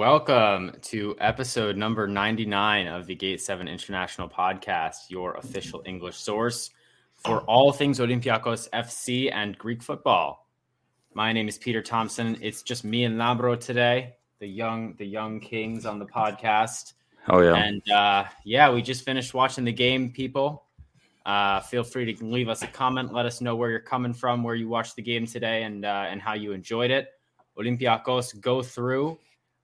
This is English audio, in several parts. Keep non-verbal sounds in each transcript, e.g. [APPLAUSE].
Welcome to episode number 99 of the Gate 7 International Podcast, your official English source for all things Olympiacos FC and Greek football. My name is Peter Thompson. It's just me and Labro today, the young the young kings on the podcast. Oh yeah. And uh, yeah, we just finished watching the game, people. Uh, feel free to leave us a comment. Let us know where you're coming from, where you watched the game today, and uh, and how you enjoyed it. Olympiacos go through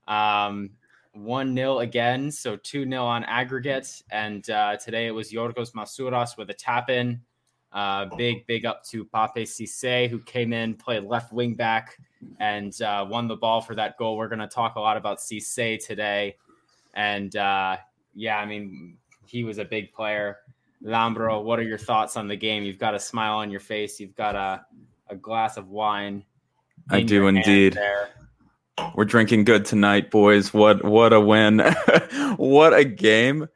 um, 1 0 again, so 2 0 on aggregate. And uh, today it was Yorgos Masouras with a tap in. Uh, big, big up to Pape Cisse, who came in, played left wing back, and uh, won the ball for that goal. We're going to talk a lot about Cisse today. And uh, yeah, I mean, he was a big player. Lambro, what are your thoughts on the game? You've got a smile on your face, you've got a, a glass of wine. I do indeed. There. We're drinking good tonight, boys. What what a win. [LAUGHS] what a game.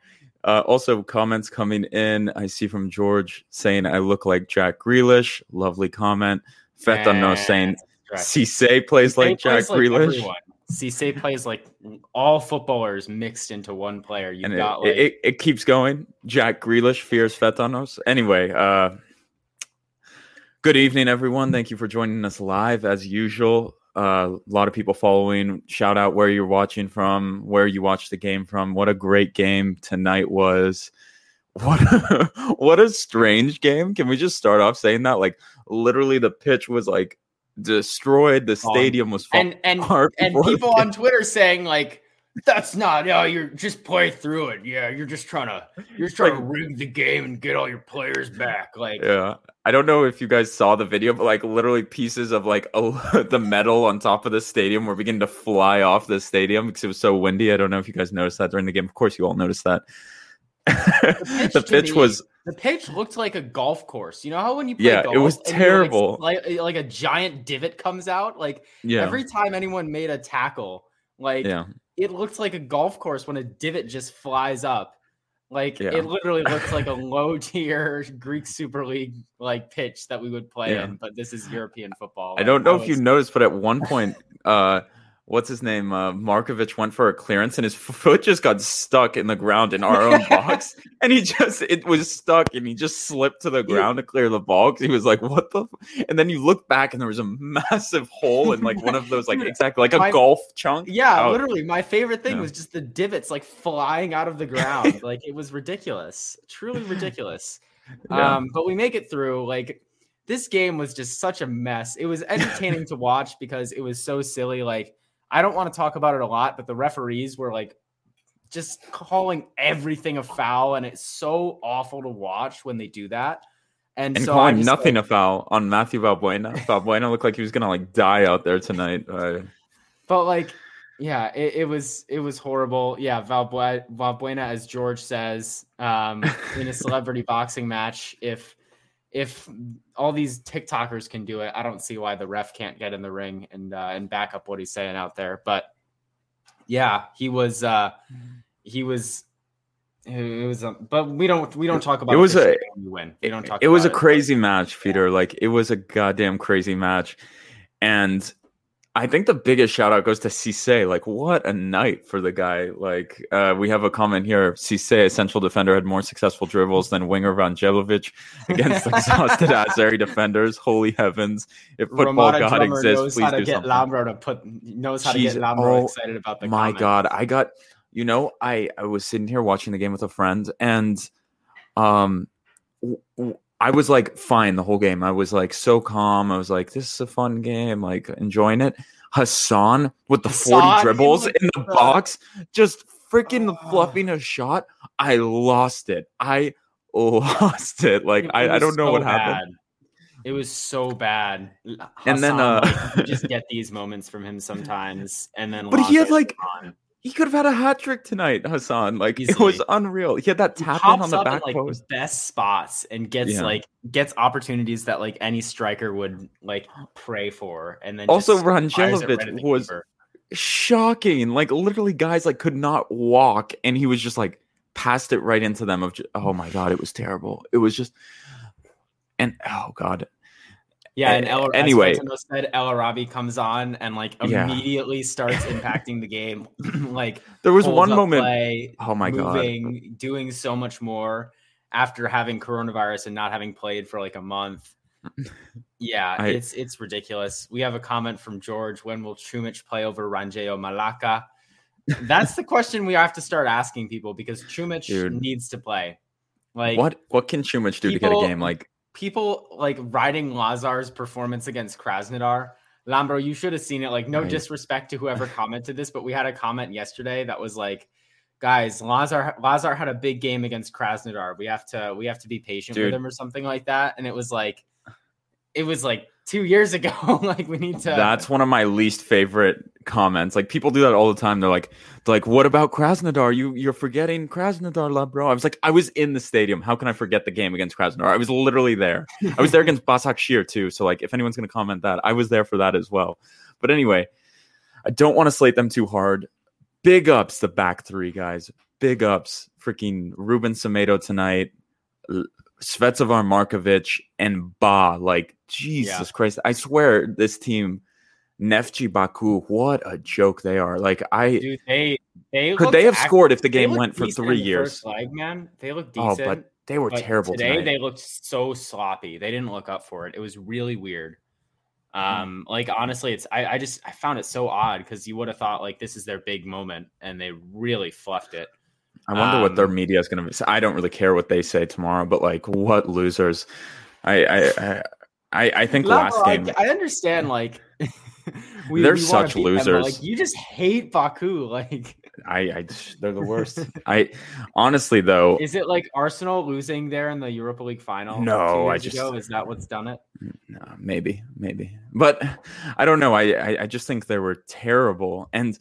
Uh, also, comments coming in. I see from George saying I look like Jack Grealish. Lovely comment. Fetano saying Correct. Cisse plays like plays Jack Grealish. everyone. Cisse plays like all footballers mixed into one player. You've and it, got like it, it keeps going. Jack Grealish fears Fetanos. Anyway, uh, good evening, everyone. Thank you for joining us live as usual. Uh, a lot of people following. Shout out where you're watching from, where you watched the game from. What a great game tonight was. [LAUGHS] What a, what a strange game. Can we just start off saying that? Like literally, the pitch was like destroyed. The stadium was falling and and and people on Twitter saying like that's not yeah you're just play through it yeah you're just trying to you're just trying to rig the game and get all your players back like Yeah. I don't know if you guys saw the video, but like literally pieces of like a, [LAUGHS] oh, the metal on top of the stadium were beginning to fly off the stadium because it was so windy. I don't know if you guys noticed that during the game. Of course, you all noticed that. [LAUGHS] pitch the pitch me- was the pitch looked like a golf course. You know how when you play Yeah, it was you, like, terrible. Like, eh, like a giant divot comes out. Like yeah, every time anyone made a tackle, like yeah. it looked like a golf course when a divot just flies up. Like Yeah. it literally looks like a [LAUGHS] low tier Greek Super League like pitch that we would play Yeah. in, but this is European football. I don't know if was- you noticed, but at one point, uh, what's his name? Uh, Markovic went for a clearance, and his [LAUGHS] foot just got stuck in the ground in our own box, [LAUGHS] and he just it was stuck, and he just slipped to the ground to clear the ball because he was like, "What the?" f-" And then you look back, and there was a massive hole in like one of those, like [LAUGHS] exactly like a my- golf chunk. Yeah, Oh, literally. My favorite thing Yeah. was just the divots like flying out of the ground. like it was ridiculous. Truly ridiculous. Yeah. Um, but we make it through. Like this game was just such a mess. It was entertaining to watch because it was so silly. Like I don't want to talk about it a lot, but the referees were like just calling everything a foul, and it's so awful to watch when they do that. And, and so calling nothing like- a foul on Matthew Valbuena. Valbuena looked like he was gonna like die out there tonight. Uh, But like, yeah, it, it was it was horrible. Yeah, Valbuena, Valbuena as George says, um, in a [LAUGHS] celebrity boxing match, if if all these TikTokers can do it, I don't see why the ref can't get in the ring and uh, and back up what he's saying out there. But yeah, he was uh, he was. It was, a, but we don't we don't talk about It was a- win. We don't talk. it was a crazy match, Peter. Like it was a goddamn crazy match, and I think the biggest shout out goes to Cisse. Like what a night for the guy. Like uh, we have a comment here: Cisse, a central defender, had more successful dribbles than winger Rangelovic [LAUGHS] against exhausted Azeri defenders. Holy heavens! If football Ramada god exists, knows please how to do get something. Lambro to put knows how to get Lambro oh excited about the my comment. god i got you know i i was sitting here watching the game with a friend and um w- w- i was like fine the whole game i was like so calm i was like this is a fun game like enjoying it hassan with the 40 Hassan, dribbles he in the box just freaking Ah. fluffing a shot i lost it i lost it. Like It I, I don't know so what happened. bad. It was so bad. And then, uh, like, just [LAUGHS] get these moments from him sometimes, and then But he had, like, on. He could have had a hat trick tonight, Hassan. Like it was unreal. He had that tap in on the back like post. best spots and gets Yeah. like gets opportunities that like any striker would like pray for, and then Also, just Rangelovic right was keeper. shocking. Like literally, guys like could not walk, and he was just like passed it right into them. Of ju- oh my god, it was terrible. It was just, and oh god, Yeah, and El, anyway. said El Arabi comes on and like Yeah. immediately starts [LAUGHS] impacting the game. [CLEARS THROAT] like there was one moment. play, oh my god, doing so much more after having coronavirus and not having played for like a month. [LAUGHS] Yeah, I- it's it's ridiculous. We have a comment from George. When will Chumich play over Ranjeo Malaka? That's the question we have to start asking people because Chumich Dude. needs to play. Like what what can Chumich do to get a game? Like people like riding Lazar's performance against Krasnodar. Lambro, you should have seen it. Like, no Right. disrespect to whoever [LAUGHS] commented this, but we had a comment yesterday that was like, guys, Lazar Lazar had a big game against Krasnodar. We have to we have to be patient Dude. with him or something like that. And it was like it was like two years ago. [LAUGHS] like we need to That's one of my least favorite comments. Like people do that all the time. They're like, they're like, what about Krasnodar? You you're forgetting Krasnodar, la bro. I was like, I was in the stadium. How can I forget the game against Krasnodar? I was literally there. I was there against [LAUGHS] Basaksehir too. So like, if anyone's gonna comment that, I was there for that as well. But anyway, I don't want to slate them too hard. Big ups the back three guys. Big ups, freaking Ruben Semedo tonight. Svetozar Markovic and Ba, like Jesus Christ! I swear this team, Neftchi Baku, what a joke they are. Like I Dude, they they could they have act- scored if the game went for three years. Leg, man, they looked Oh, but they were but terrible today. tonight. They looked so sloppy. They didn't look up for it. It was really weird. Um, like honestly, it's I, I just I found it so odd because you would have thought like this is their big moment, and they really fluffed it. I wonder what their um, media is going to. Be. I don't really care what they say tomorrow, but like, what losers? I I I, I, I think last Lambro, I- game. I, understand like [LAUGHS] we, They're we such beat them, losers. like you just hate Baku. [LAUGHS] Like, I, I they're the worst. [LAUGHS] I honestly though, is it like Arsenal losing there in the Europa League final? No, I just- ago? is that what's done it? no, maybe, maybe, but I don't know. I, I I just think they were terrible, and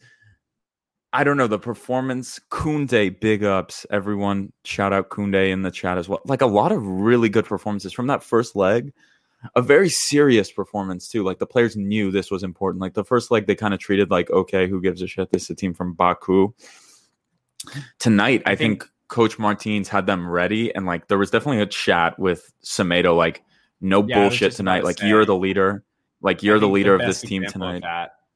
I don't know the performance. Kunde, big ups, everyone. Shout out Kunde in the chat as well. Like a lot of really good performances from that first leg. A very serious performance too. Like the players knew this was important. Like the first leg, they kind of treated like, okay, who gives a shit? This is a team from Baku. Tonight, I, I think, think- Coach Martins had them ready, and like there was definitely a chat with Semedo, like, no Yeah, bullshit tonight. to Like say. you're the leader. Like you're the leader of this team of tonight.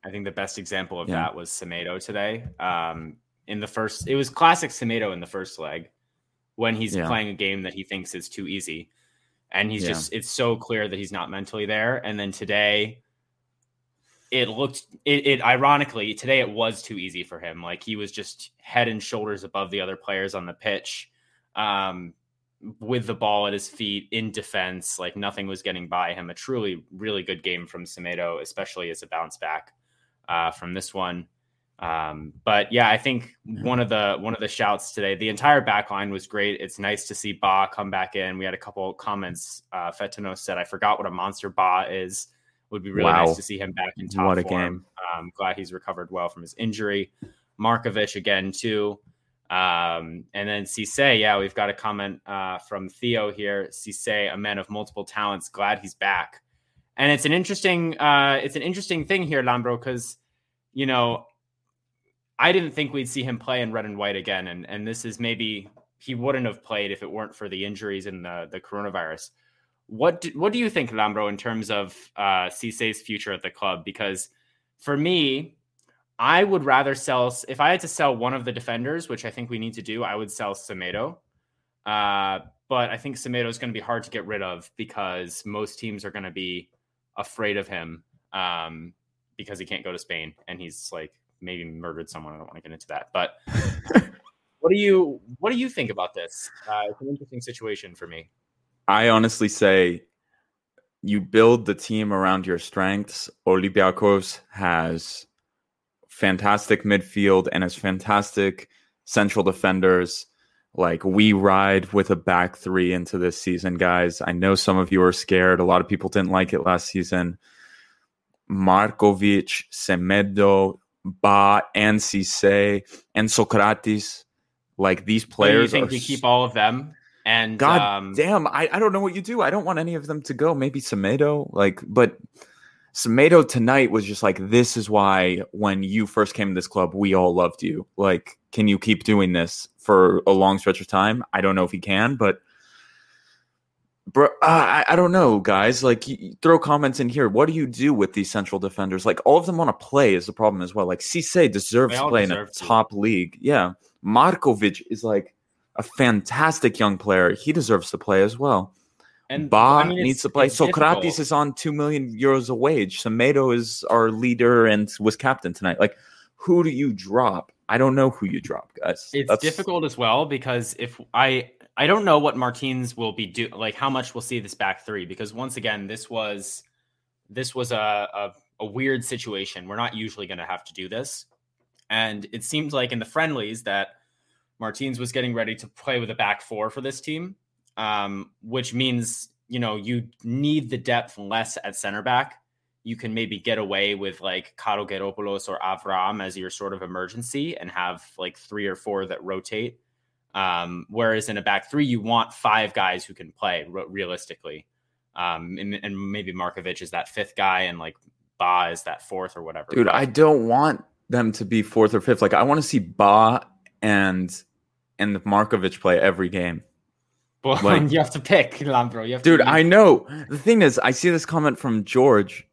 I think the best example of Yeah. that was Semedo today. Um, in the first, it was classic Semedo in the first leg when he's Yeah. playing a game that he thinks is too easy, and he's Yeah. just it's so clear that he's not mentally there. And then today, it looked it, it ironically today it was too easy for him. Like he was just head and shoulders above the other players on the pitch. Um, with the ball at his feet in defense, like nothing was getting by him. A truly, really good game from Semedo, especially as a bounce back uh, from this one. Um, but yeah, I think one of the one of the shouts today, the entire back line was great. It's nice to see Ba come back in. We had a couple comments. Uh, Fetano said, "I forgot what a monster Ba is. Would be really Wow. nice to see him back in top What a form. game. Um, glad he's recovered well from his injury. Markovic again too. Um, and then Cisse, yeah, we've got a comment uh, from Theo here. Cisse, a man of multiple talents, glad he's back. And it's an interesting, uh, it's an interesting thing here, Lambro, because you know, I didn't think we'd see him play in red and white again, and and this is maybe he wouldn't have played if it weren't for the injuries and the the coronavirus. What do, what do you think, Lambro, in terms of uh, Cisse's future at the club? Because for me, I would rather sell if I had to sell one of the defenders, which I think we need to do. I would sell Semedo, uh, but I think Semedo is going to be hard to get rid of because most teams are going to be afraid of him um, because he can't go to Spain and he's like maybe murdered someone. I don't want to get into that, but [LAUGHS] what do you what do you think about this? Uh, it's an interesting situation for me. I honestly say you build the team around your strengths. Olympiacos has fantastic midfield and has fantastic central defenders. Like we ride with a back three into this season, guys. I know some of you are scared. A lot of people didn't like it last season. Markovic, Semedo, Ba, and Cisse, and Socrates. Like these players. Do you think we keep all of them? And God um, damn, I, I don't know what you do. I don't want any of them to go. Maybe Semedo, like, but Semedo tonight was just like, this is why when you first came to this club, we all loved you. Like, can you keep doing this for a long stretch of time? I don't know if he can, but bro, uh, I, I don't know, guys. Like, you, throw comments in here. What do you do with these central defenders? Like, all of them want to play is the problem as well. Like, Cisse deserves to play in a to. top league. Yeah, Markovic is like a fantastic young player. He deserves to play as well. And Ba I mean, needs to play. Socrates difficult. is on two million euros a wage. Semedo is our leader and was captain tonight. Like, who do you drop? I don't know who you drop, guys. It's That's- difficult as well because if I I don't know what Martins will be do like how much we'll see this back three because once again this was this was a a, a weird situation. We're not usually going to have to do this, and it seems like in the friendlies that Martins was getting ready to play with a back four for this team, um, which means you know you need the depth less at center back. You can maybe get away with like Kaloyeropoulos or Avram as your sort of emergency and have like three or four that rotate. Um, whereas in a back three, you want five guys who can play re- realistically. Um, and, and maybe Markovic is that fifth guy and like Ba is that fourth or whatever. dude. I don't want them to be fourth or fifth. Like, I want to see Ba and and Markovic play every game. Well, Like- um, you have to pick Lambro. You have Dude, I know. The thing is, I see this comment from George.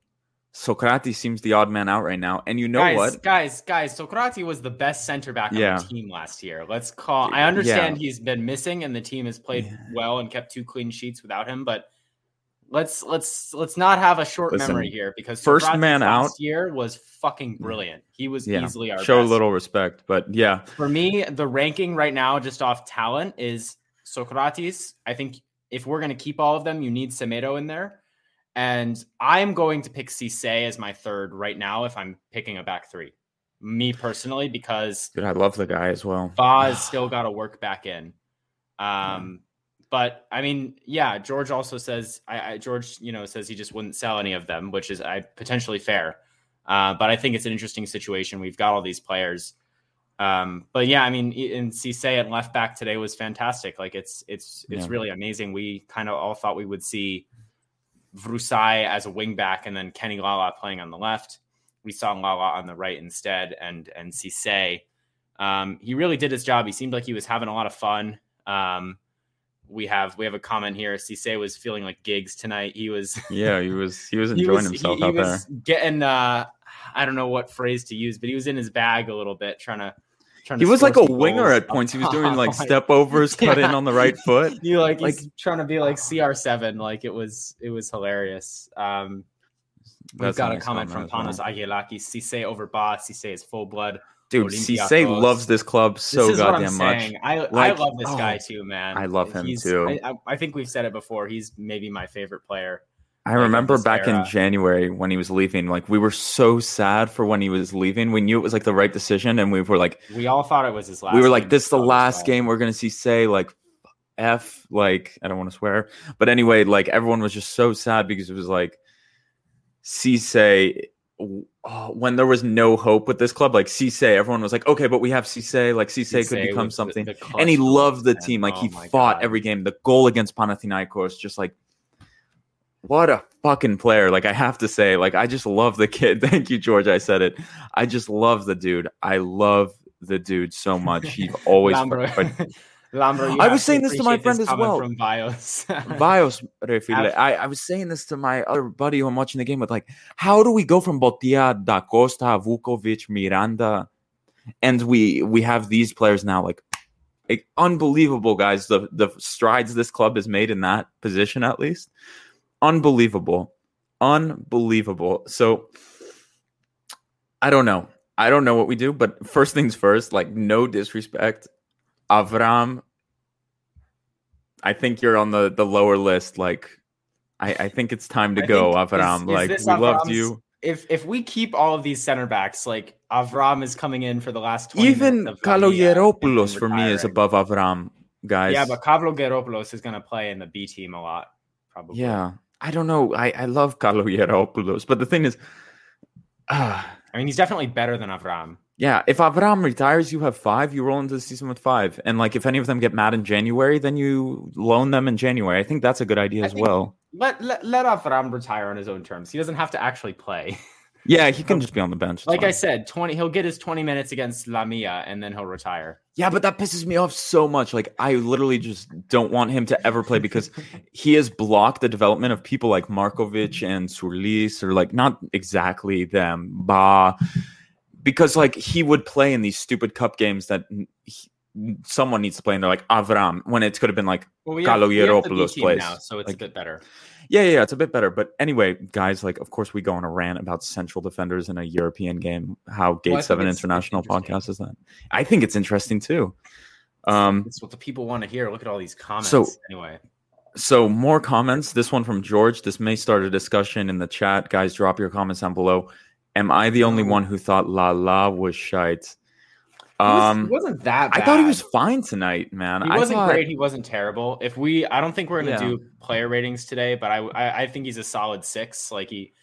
Socrates seems the odd man out right now. And you know guys, what? guys, guys. Socrati was the best center back Yeah. on the team last year. Let's call. I Yeah. understand he's been missing, and the team has played Yeah. well and kept two clean sheets without him. But let's let's let's not have a short Listen, memory here because first Socrates man last out- year was fucking mm. brilliant. He was Yeah. easily our Show best. a little respect. But yeah, For me, the ranking right now, just off talent, is Socrates. I think if we're going to keep all of them, you need Semedo in there. And I'm going to pick Cisse as my third right now if I'm picking a back three. Me personally, because dude, I love the guy as well. Has still got to work back in. Um, but I mean, yeah, George also says I, I George, you know, says he just wouldn't sell any of them, which is I potentially fair. Uh, but I think it's an interesting situation. We've got all these players. Um, but yeah, I mean, and Cisse at left back today was fantastic. Like it's it's it's Yeah. really amazing. We kind of all thought we would see Vrousai as a wing back and then Kenny Lala playing on the left. We saw Lala on the right instead, and and Cisse. Um, he really did his job. He seemed like he was having a lot of fun. Um, we have we have a comment here. Cisse was feeling like gigs tonight. He was Yeah, he was he was [LAUGHS] he enjoying was, himself he, he out there. getting uh I don't know what phrase to use, but he was in his bag a little bit trying to trying He was like a winger at points. He was doing [LAUGHS] like step overs, cut in on the right [LAUGHS] foot. you like, like- he's trying to be like CR7 like it was it was hilarious. Um We've got a nice comment from as well. Panos Aguilaki. Cisse over Ba. Cisse is full blood. Dude. Cisse loves this club so this is what I'm goddamn much. I, I love this oh, guy too, man. I love him He's- too. I, I think we've said it before. He's maybe my favorite player. I like, remember back era. in January when he was leaving, like we were so sad for when he was leaving. We knew it was like the right decision, and we were like, We all thought it was his last. we were like, this is the last game we're gonna see say like F like I don't want to swear. But anyway, like everyone was just so sad because it was like Cisse oh, when there was no hope with this club, like Cisse, everyone was like, okay, but we have Cisse, like Cisse could become was the- something. the and he loved the man. team. Like Oh he fought God. every game. The goal against Panathinaikos, just like what a fucking player. Like I have to say, like I just love the kid. [LAUGHS] Thank you, George. I said it. I just love the dude. I love the dude so much. He [LAUGHS] always Lambro. [LAUGHS] I was saying this to my friend as well. From Bios. Bios Refile. I, I was saying this to my other buddy who I'm watching the game with. Like, how do we go from Botia, Da Costa, Vukovic, Miranda, and we we have these players now? Like, like, unbelievable, guys. The the strides this club has made in that position, at least, unbelievable, unbelievable. So, I don't know. I don't know what we do, but first things first. Like, no disrespect, Avram. I think you're on the the lower list. Like, I, I think it's time to I go, Avram. is- like, we loved you. if if we keep all of these center backs, like Avram is coming in for the last 20 Even Kaloyeropoulos uh, for me is above Avram. guys. Yeah, but Kaloyeropoulos is going to play in the B team a lot, probably. yeah, I don't know. I I love Kaloyeropoulos, but the thing is, uh, [SIGHS] I mean, he's definitely better than Avram. yeah, if Avram retires, you have five. You roll into the season with five, and like if any of them get mad in January, then you loan them in January. I think that's a good idea I as well. Let, let let Avram retire on his own terms. He doesn't have to actually play. [LAUGHS] Yeah, he can just be on the bench. Like I said, twenty. He'll get his twenty minutes against Lamia, and then he'll retire. Yeah, but that pisses me off so much. Like, I literally just don't want him to ever play because [LAUGHS] he has blocked the development of people like Markovic and Surlis, or like not exactly them, Ba, because like he would play in these stupid cup games that he, someone needs to play, and they're like Avram when it could have been like, Well, we Carlo we the B Yeropoulos team plays. now, so it's Like- a bit better. Yeah, yeah, yeah, it's a bit better. But anyway, guys, like, of course, we go on a rant about central defenders in a European game. How Gate Well, Seven International podcast is that? I think it's interesting too. Um, It's what the people want to hear. Look at all these comments. So- anyway, So more comments. This one from George. This may start a discussion in the chat. Guys, drop your comments down below. Am I the only one who thought Lala was shite? Um, he wasn't that. Bad. I thought he was fine tonight, man. He I wasn't thought- great. He wasn't terrible. If we, I don't think we're gonna Yeah. do player ratings today, but I, I, I think he's a solid six. Like he,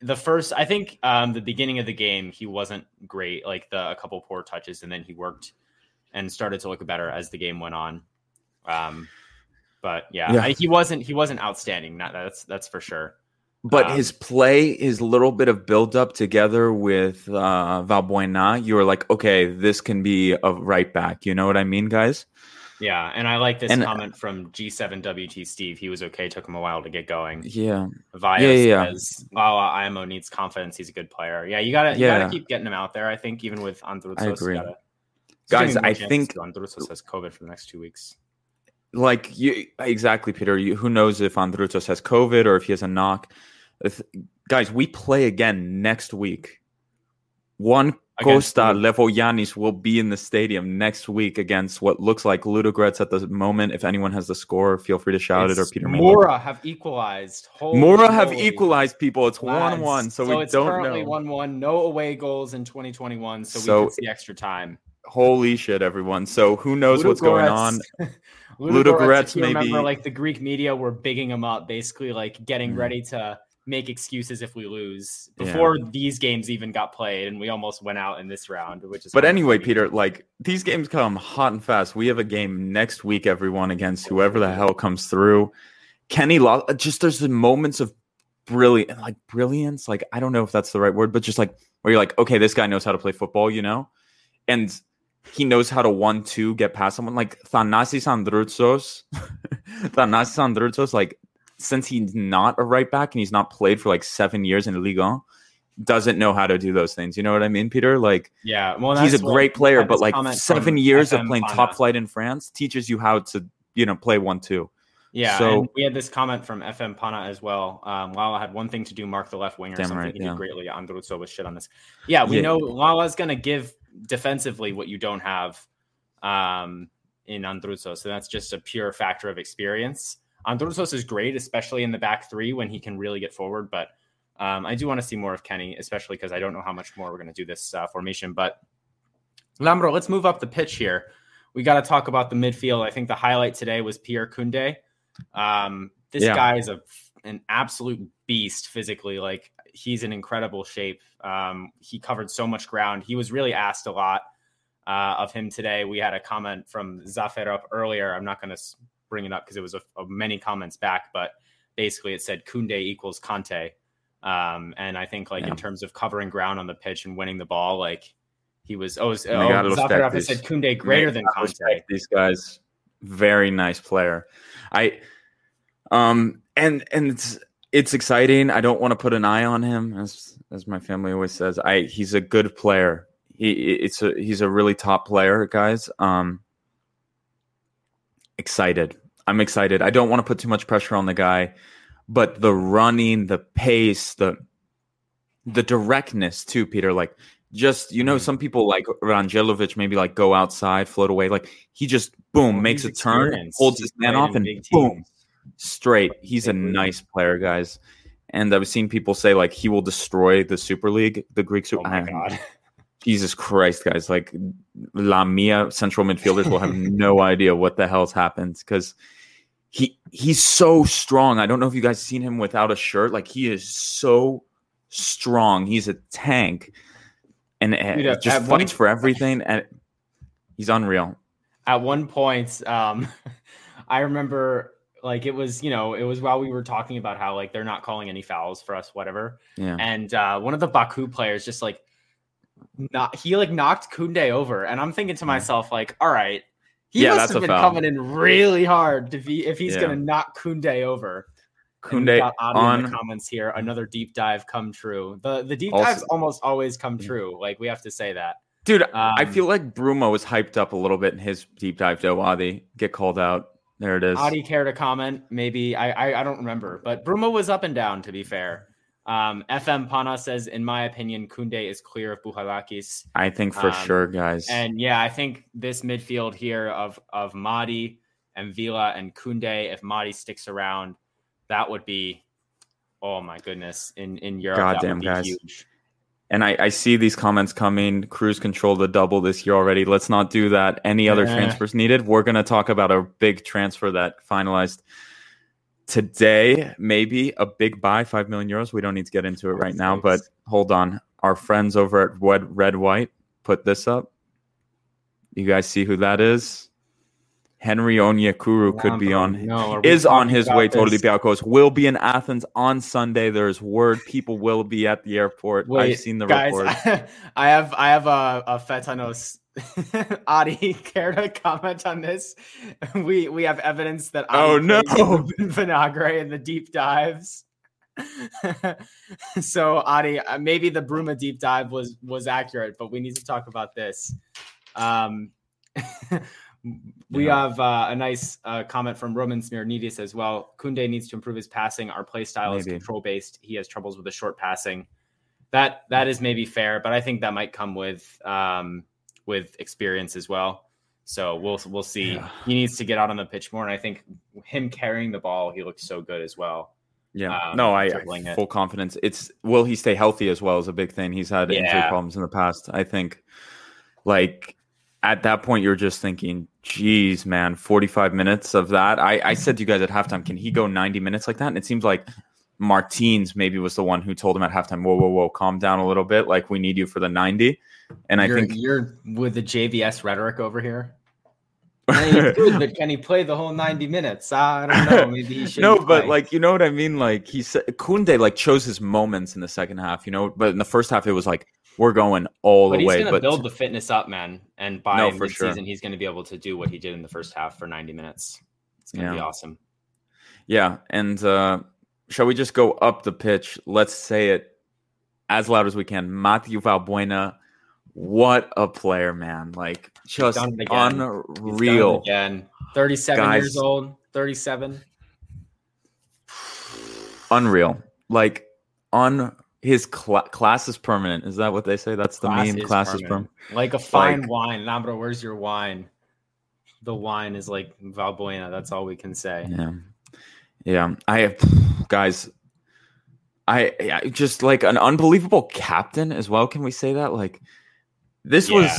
the first, I think, um, the beginning of the game, he wasn't great. Like the a couple poor touches, and then he worked and started to look better as the game went on. Um, but yeah, Yeah. I, he wasn't. He wasn't outstanding. Not that's that's for sure. But Um, his play, his little bit of build up together with uh, Valbuena, you were like, okay, this can be a right back. You know what I mean, guys? Yeah, and I like this And- comment from G7WT Steve. He was okay. Took him a while to get going. Yeah. Via Yeah, yeah, yeah. says, "Wow, IMO needs confidence. He's a good player. Yeah, you gotta, you Yeah. gotta keep getting him out there. I think even with Androutsos, I agree. Gotta, Guys, There's gonna be more I think- too. Has COVID for the next two weeks. Like you exactly, Peter. You, who knows if Androutsos has COVID or if he has a knock? If- guys, we play again next week. One Costa? Levoyanis will be in the stadium next week against what looks like Ludogorets at the moment. If anyone has the score, feel free to shout it or Peter. Mura have equalized. Holy Mura have equalized people. It's one one, so, we it's don't currently one one. No away goals in 2021, so, So- we can see extra time. Holy shit, everyone! So who knows what's going on? [LAUGHS] Ludogorets, Ludogorets maybe- remember, like the Greek media were bigging him up, basically like getting Mm. ready to make excuses if we lose Yeah. before these games even got played, and we almost went out in this round, which is. But anyway. Peter, like these games come hot and fast. We have a game next week, everyone, against whoever the hell comes through. Kenny Law, just there's the moments of brilliant, like brilliance. Like I don't know if that's the right word, but just like where you're like, okay, this guy knows how to play football, you know, and he knows how to one-two get past someone. Like Thanasis Androutsos, [LAUGHS] Thanasis Androutsos, like since he's not a right back and he's not played for like seven years in Ligue 1, doesn't know how to do those things. You know what I mean, Peter? Like yeah, well, he's a great player, but like seven years of playing top flight in France teaches you how to, you know, play one two. Yeah, So- we had this comment from FM Pana as well. Um, Lala had one thing to do, mark the left winger. Damn something right, he yeah. did greatly. Andruzzo was shit on this. Yeah, we Yeah. know Lala's going to give defensively what you don't have um, in Andruzzo. So that's just a pure factor of experience. Androutsos is great, especially in the back three when he can really get forward. But um, I do want to see more of Kenny, especially because I don't know how much more we're going to do this uh, formation. But Lambro, let's move up the pitch here. We got to talk about the midfield. I think the highlight today was Pierre Kunde. Um, this Yeah. guy is a an absolute beast physically. Like he's in incredible shape. Um, he covered so much ground. He was really asked a lot uh, of him today. We had a comment from Zafer up earlier. I'm not going to bring it up because it was a, a many comments back, but basically it said Kunde equals Conte. Um, and I think like Yeah. in terms of covering ground on the pitch and winning the ball, like he was. Oh, oh gotta respect Zafarov these- said Kunde greater than Conte. These guys, very nice player. I, um, and and it's it's exciting. I don't want to put an eye on him, as as my family always says. I he's a good player. He it's a he's a really top player, guys. Um, excited. I'm excited. I don't want to put too much pressure on the guy, but the running, the pace, the the directness too, Peter. Like just you know, Mhm. some people like Rangelovic maybe like go outside, float away. Like he just boom Well, makes a turn, holds his man off, and boom, teams. Straight. He's a nice player, guys. And I've seen people say like he will destroy the Super League, the Greek Oh Super. my god. [LAUGHS] Jesus Christ, guys! Like Lamia central midfielders will have [LAUGHS] no idea what the hell's happened because he he's so strong. I don't know if you guys seen him without a shirt. Like he is so strong. He's a tank, and Dude, uh, just fights one, for everything. And he's unreal. At one point, um, [LAUGHS] I remember like it was you know it was while we were talking about how like they're not calling any fouls for us, whatever. Yeah. And uh, one of the Baku players just like not he like knocked Kunde over, and I'm thinking to myself like, all right he yeah, must have been coming in really hard to be if he's yeah. going to knock Kunde over. Kunde on the comments here. Another deep dive come true. The the deep also, dives almost always come true. Like we have to say that. Dude, um, I feel like Bruma was hyped up a little bit in his deep dive. Though Adi get called out. There it is. Adi care to comment? Maybe I, I I don't remember, but Bruma was up and down. To be fair, um, FM Pana says, in my opinion, Kunde is clear of Bouchalakis. I think for um, sure, guys. And yeah, I think this midfield here of of Mady and Villa and Kunde, if Mady sticks around, that would be, oh my goodness, in in Europe, goddamn guys. Huge. And I, I see these comments coming. Cruise control the double this year already. Let's not do that. Any other transfers needed? We're going to talk about a big transfer that finalized today maybe a big buy, five million euros. We don't need to get into it right now, but hold on. Our friends over at Red Red White put this up. You guys see who that is? Henry Onyekuru could be on no, is on his way to Olympiacos. Will be in Athens on Sunday. There's word people will be at the airport. Wait, I've seen the guys, report. [LAUGHS] I have I have a, a Fetanos [LAUGHS] Adi, [LAUGHS] care to comment on this? We we have evidence that Adi oh no, Vinagre in the deep dives. so Adi, uh, maybe the Bruma deep dive was was accurate, but we need to talk about this. Um, we yeah. have uh, a nice uh, comment from Roman Smirnidis as well. Kunde needs to improve his passing. Our play style maybe. is control based. He has troubles with the short passing. That that is maybe fair, but I think that might come with um, with experience as well. So we'll we'll see. Yeah. He needs to get out on the pitch more, and I think him carrying the ball, he looks so good as well. Yeah, um, no, I, I full confidence. It's will he stay healthy as well is a big thing. He's had yeah. injury problems in the past. I think, like at that point, you're just thinking, "Geez, man, 45 minutes of that." I, I said to you guys at halftime, "Can he go 90 minutes like that?" And it seems like Martins maybe was the one who told him at halftime, "Whoa, whoa, whoa, calm down a little bit. Like we need you for the 90." And you're, I think you're with the JVS rhetoric over here. [LAUGHS] good, but can he play the whole 90 minutes? I don't know. [LAUGHS] Maybe he should. no, but like you know what I mean. Like he said, Kunde like chose his moments in the second half. You know, but in the first half it was like we're going all but the way. but He's gonna build the fitness up, man, and by no, mid season sure. he's going to be able to do what he did in the first half for 90 minutes. It's going to yeah. be awesome. Yeah, and uh, shall we just go up the pitch? Let's say it as loud as we can. Matthew Valbuena what a player, man! Like just unreal. Again, thirty-seven Guys, years old, thirty-seven. Unreal. Like on his cl- class is permanent. Is that what they say? That's the class meme. Is class permanent. is permanent. Like a fine like, wine. Lambro, where's your wine? The wine is like Valbuena. That's all we can say. Yeah, yeah. I have guys. I, I just like an unbelievable captain as well. Can we say that? Like this yeah. was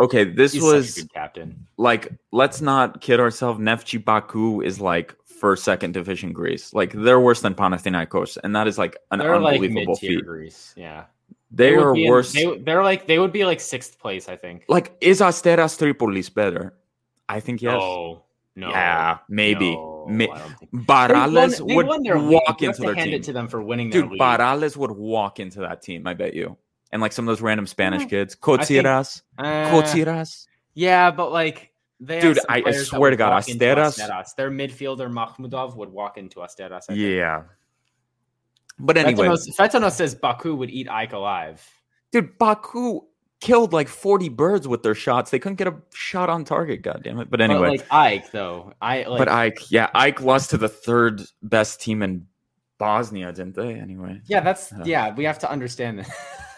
okay. This He's was captain. Like, let's not kid ourselves. Neftchi Baku is like first, second division Greece. Like they're worse than Panathinaikos, and that is like an they're unbelievable like feat. Greece, yeah. They, they are worse. In, they, are like they would be like sixth place, I think. Like is Asteras Tripolis better? I think yes. No, no. Yeah, maybe. No, Barrales would walk into their team. it to them for winning. Dude, Barrales would walk into that team. I bet you and like some of those random Spanish kids. Cotiras. Uh, Yeah, but like they Dude, I, I swear to God, Asteras. Asteras. Their midfielder Mahmudov would walk into Asteras. Yeah. But anyway, Fetanos says Baku would eat Ike alive. Dude, Baku killed like 40 birds with their shots. They couldn't get a shot on target, God damn it. But anyway. But like Ike though. I like, But Ike, yeah, Ike lost to the third best team in Bosnia, didn't they? Anyway. Yeah, that's uh, yeah, we have to understand that. [LAUGHS]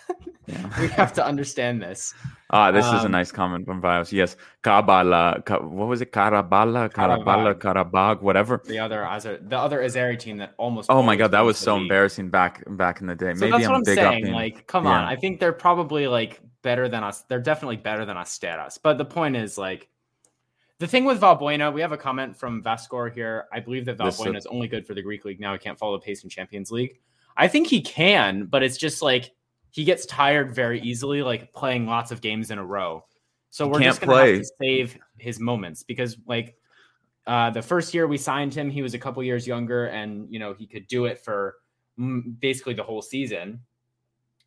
Yeah. we have to understand this. [LAUGHS] Ah, this um, is a um, nice comment from Bios. Yes, Kabala. Ka, what was it? Karabala, Karabala, Karabag, whatever. The other Azar, the other Azeri team that almost. Oh my god, that was so league. embarrassing back back in the day. So Maybe I'm, I'm big saying. Like, come yeah. on, I think they're probably like better than us. They're definitely better than Asteras. But the point is, like, the thing with Valbuena, we have a comment from Vascor here. I believe that Valbuena is only good for the Greek league. Now he can't follow the pace in Champions League. I think he can, but it's just like he gets tired very easily, like playing lots of games in a row. So we're just gonna play. have to save his moments because, like, uh, the first year we signed him, he was a couple years younger, and you know he could do it for basically the whole season.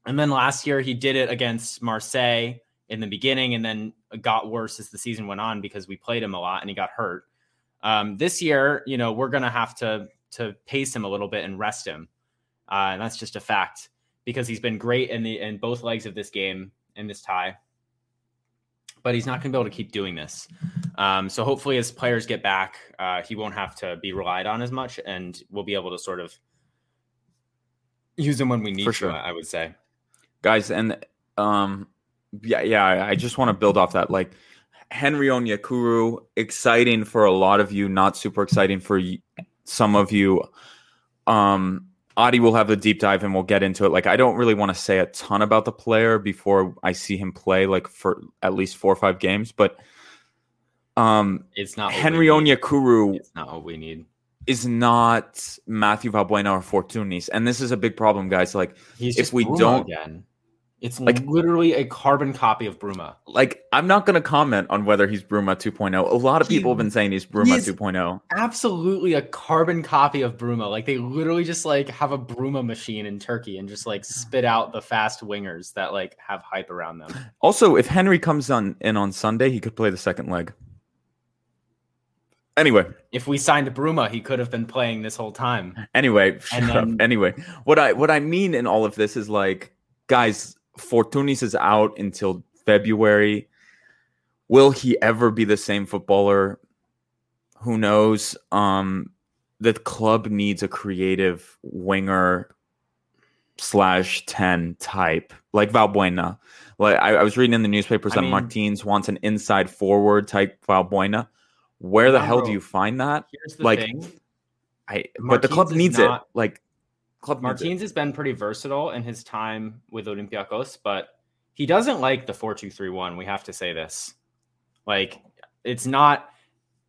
And then last year he did it against Marseille in the beginning, and then got worse as the season went on because we played him a lot and he got hurt. Um, this year, you know, we're gonna have to to pace him a little bit and rest him, uh, and that's just a fact because he's been great in the in both legs of this game in this tie. But he's not going to be able to keep doing this. Um, so hopefully, as players get back, uh, he won't have to be relied on as much, and we'll be able to sort of use him when we need For sure. to. I would say, guys, and um, yeah, yeah. I just want to build off that. Like Henry Onyekuru, exciting for a lot of you, not super exciting for some of you. Um, Adi will have a deep dive and we'll get into it. Like, I don't really want to say a ton about the player before I see him play, like for at least four or five games. But um, it's not Henry Onyekuru. It's not what we need. Is not Matthew Valbuena or Fortounis, and this is a big problem, guys. Like, if we don't, again. It's like uh, literally a carbon copy of Bruma. Like I'm not going to comment on whether he's Bruma 2.0. A lot of he, people have been saying he's Bruma he 2.0. Absolutely a carbon copy of Bruma. Like they literally just like have a Bruma machine in Turkey and just like spit out the fast wingers that like have hype around them. Also, if Henry comes on in on Sunday, he could play the second leg. Anyway, if we signed Bruma, he could have been playing this whole time. Anyway, [LAUGHS] then, anyway, what I what I mean in all of this is like, guys, Fortounis is out until February. Will he ever be the same footballer? Who knows? Um, the club needs a creative winger slash 10 type like Valbuena. Like I, I was reading in the newspapers I that mean, Martins wants an inside forward type Valbuena. Where the hell do you find that? like, thing. I Martins but the club needs not, it. Like Club Martins has been pretty versatile in his time with Olympiacos, but he doesn't like the 4-2-3-1. We have to say this. Like it's not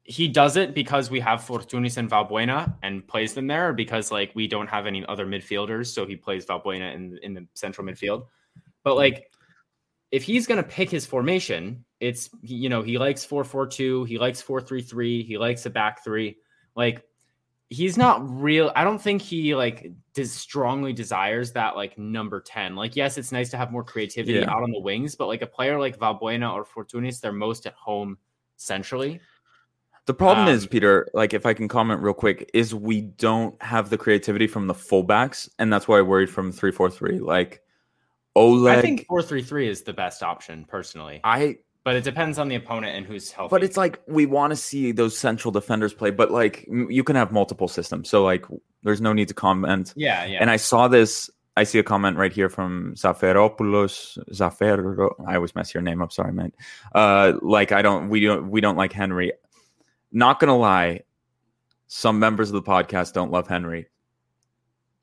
he does it because we have Fortounis and Valbuena and plays them there because like we don't have any other midfielders, so he plays Valbuena in in the central midfield. But like if he's going to pick his formation, it's you know, he likes 4-4-2, he likes 4-3-3, he likes a back 3. Like he's not real i don't think he like does strongly desires that like number 10 like yes it's nice to have more creativity yeah. out on the wings but like a player like valbuena or fortounis they're most at home centrally the problem um, is peter like if i can comment real quick is we don't have the creativity from the fullbacks and that's why i worried from 343 like Oleg, I think 433 is the best option personally. I but it depends on the opponent and who's healthy. But it's like we want to see those central defenders play, but like you can have multiple systems. So like there's no need to comment. Yeah, yeah. And I saw this. I see a comment right here from Zaferopoulos. Zafer, I always mess your name up. Sorry, man. Uh, like I don't, we don't, we don't like Henry. Not gonna lie, some members of the podcast don't love Henry.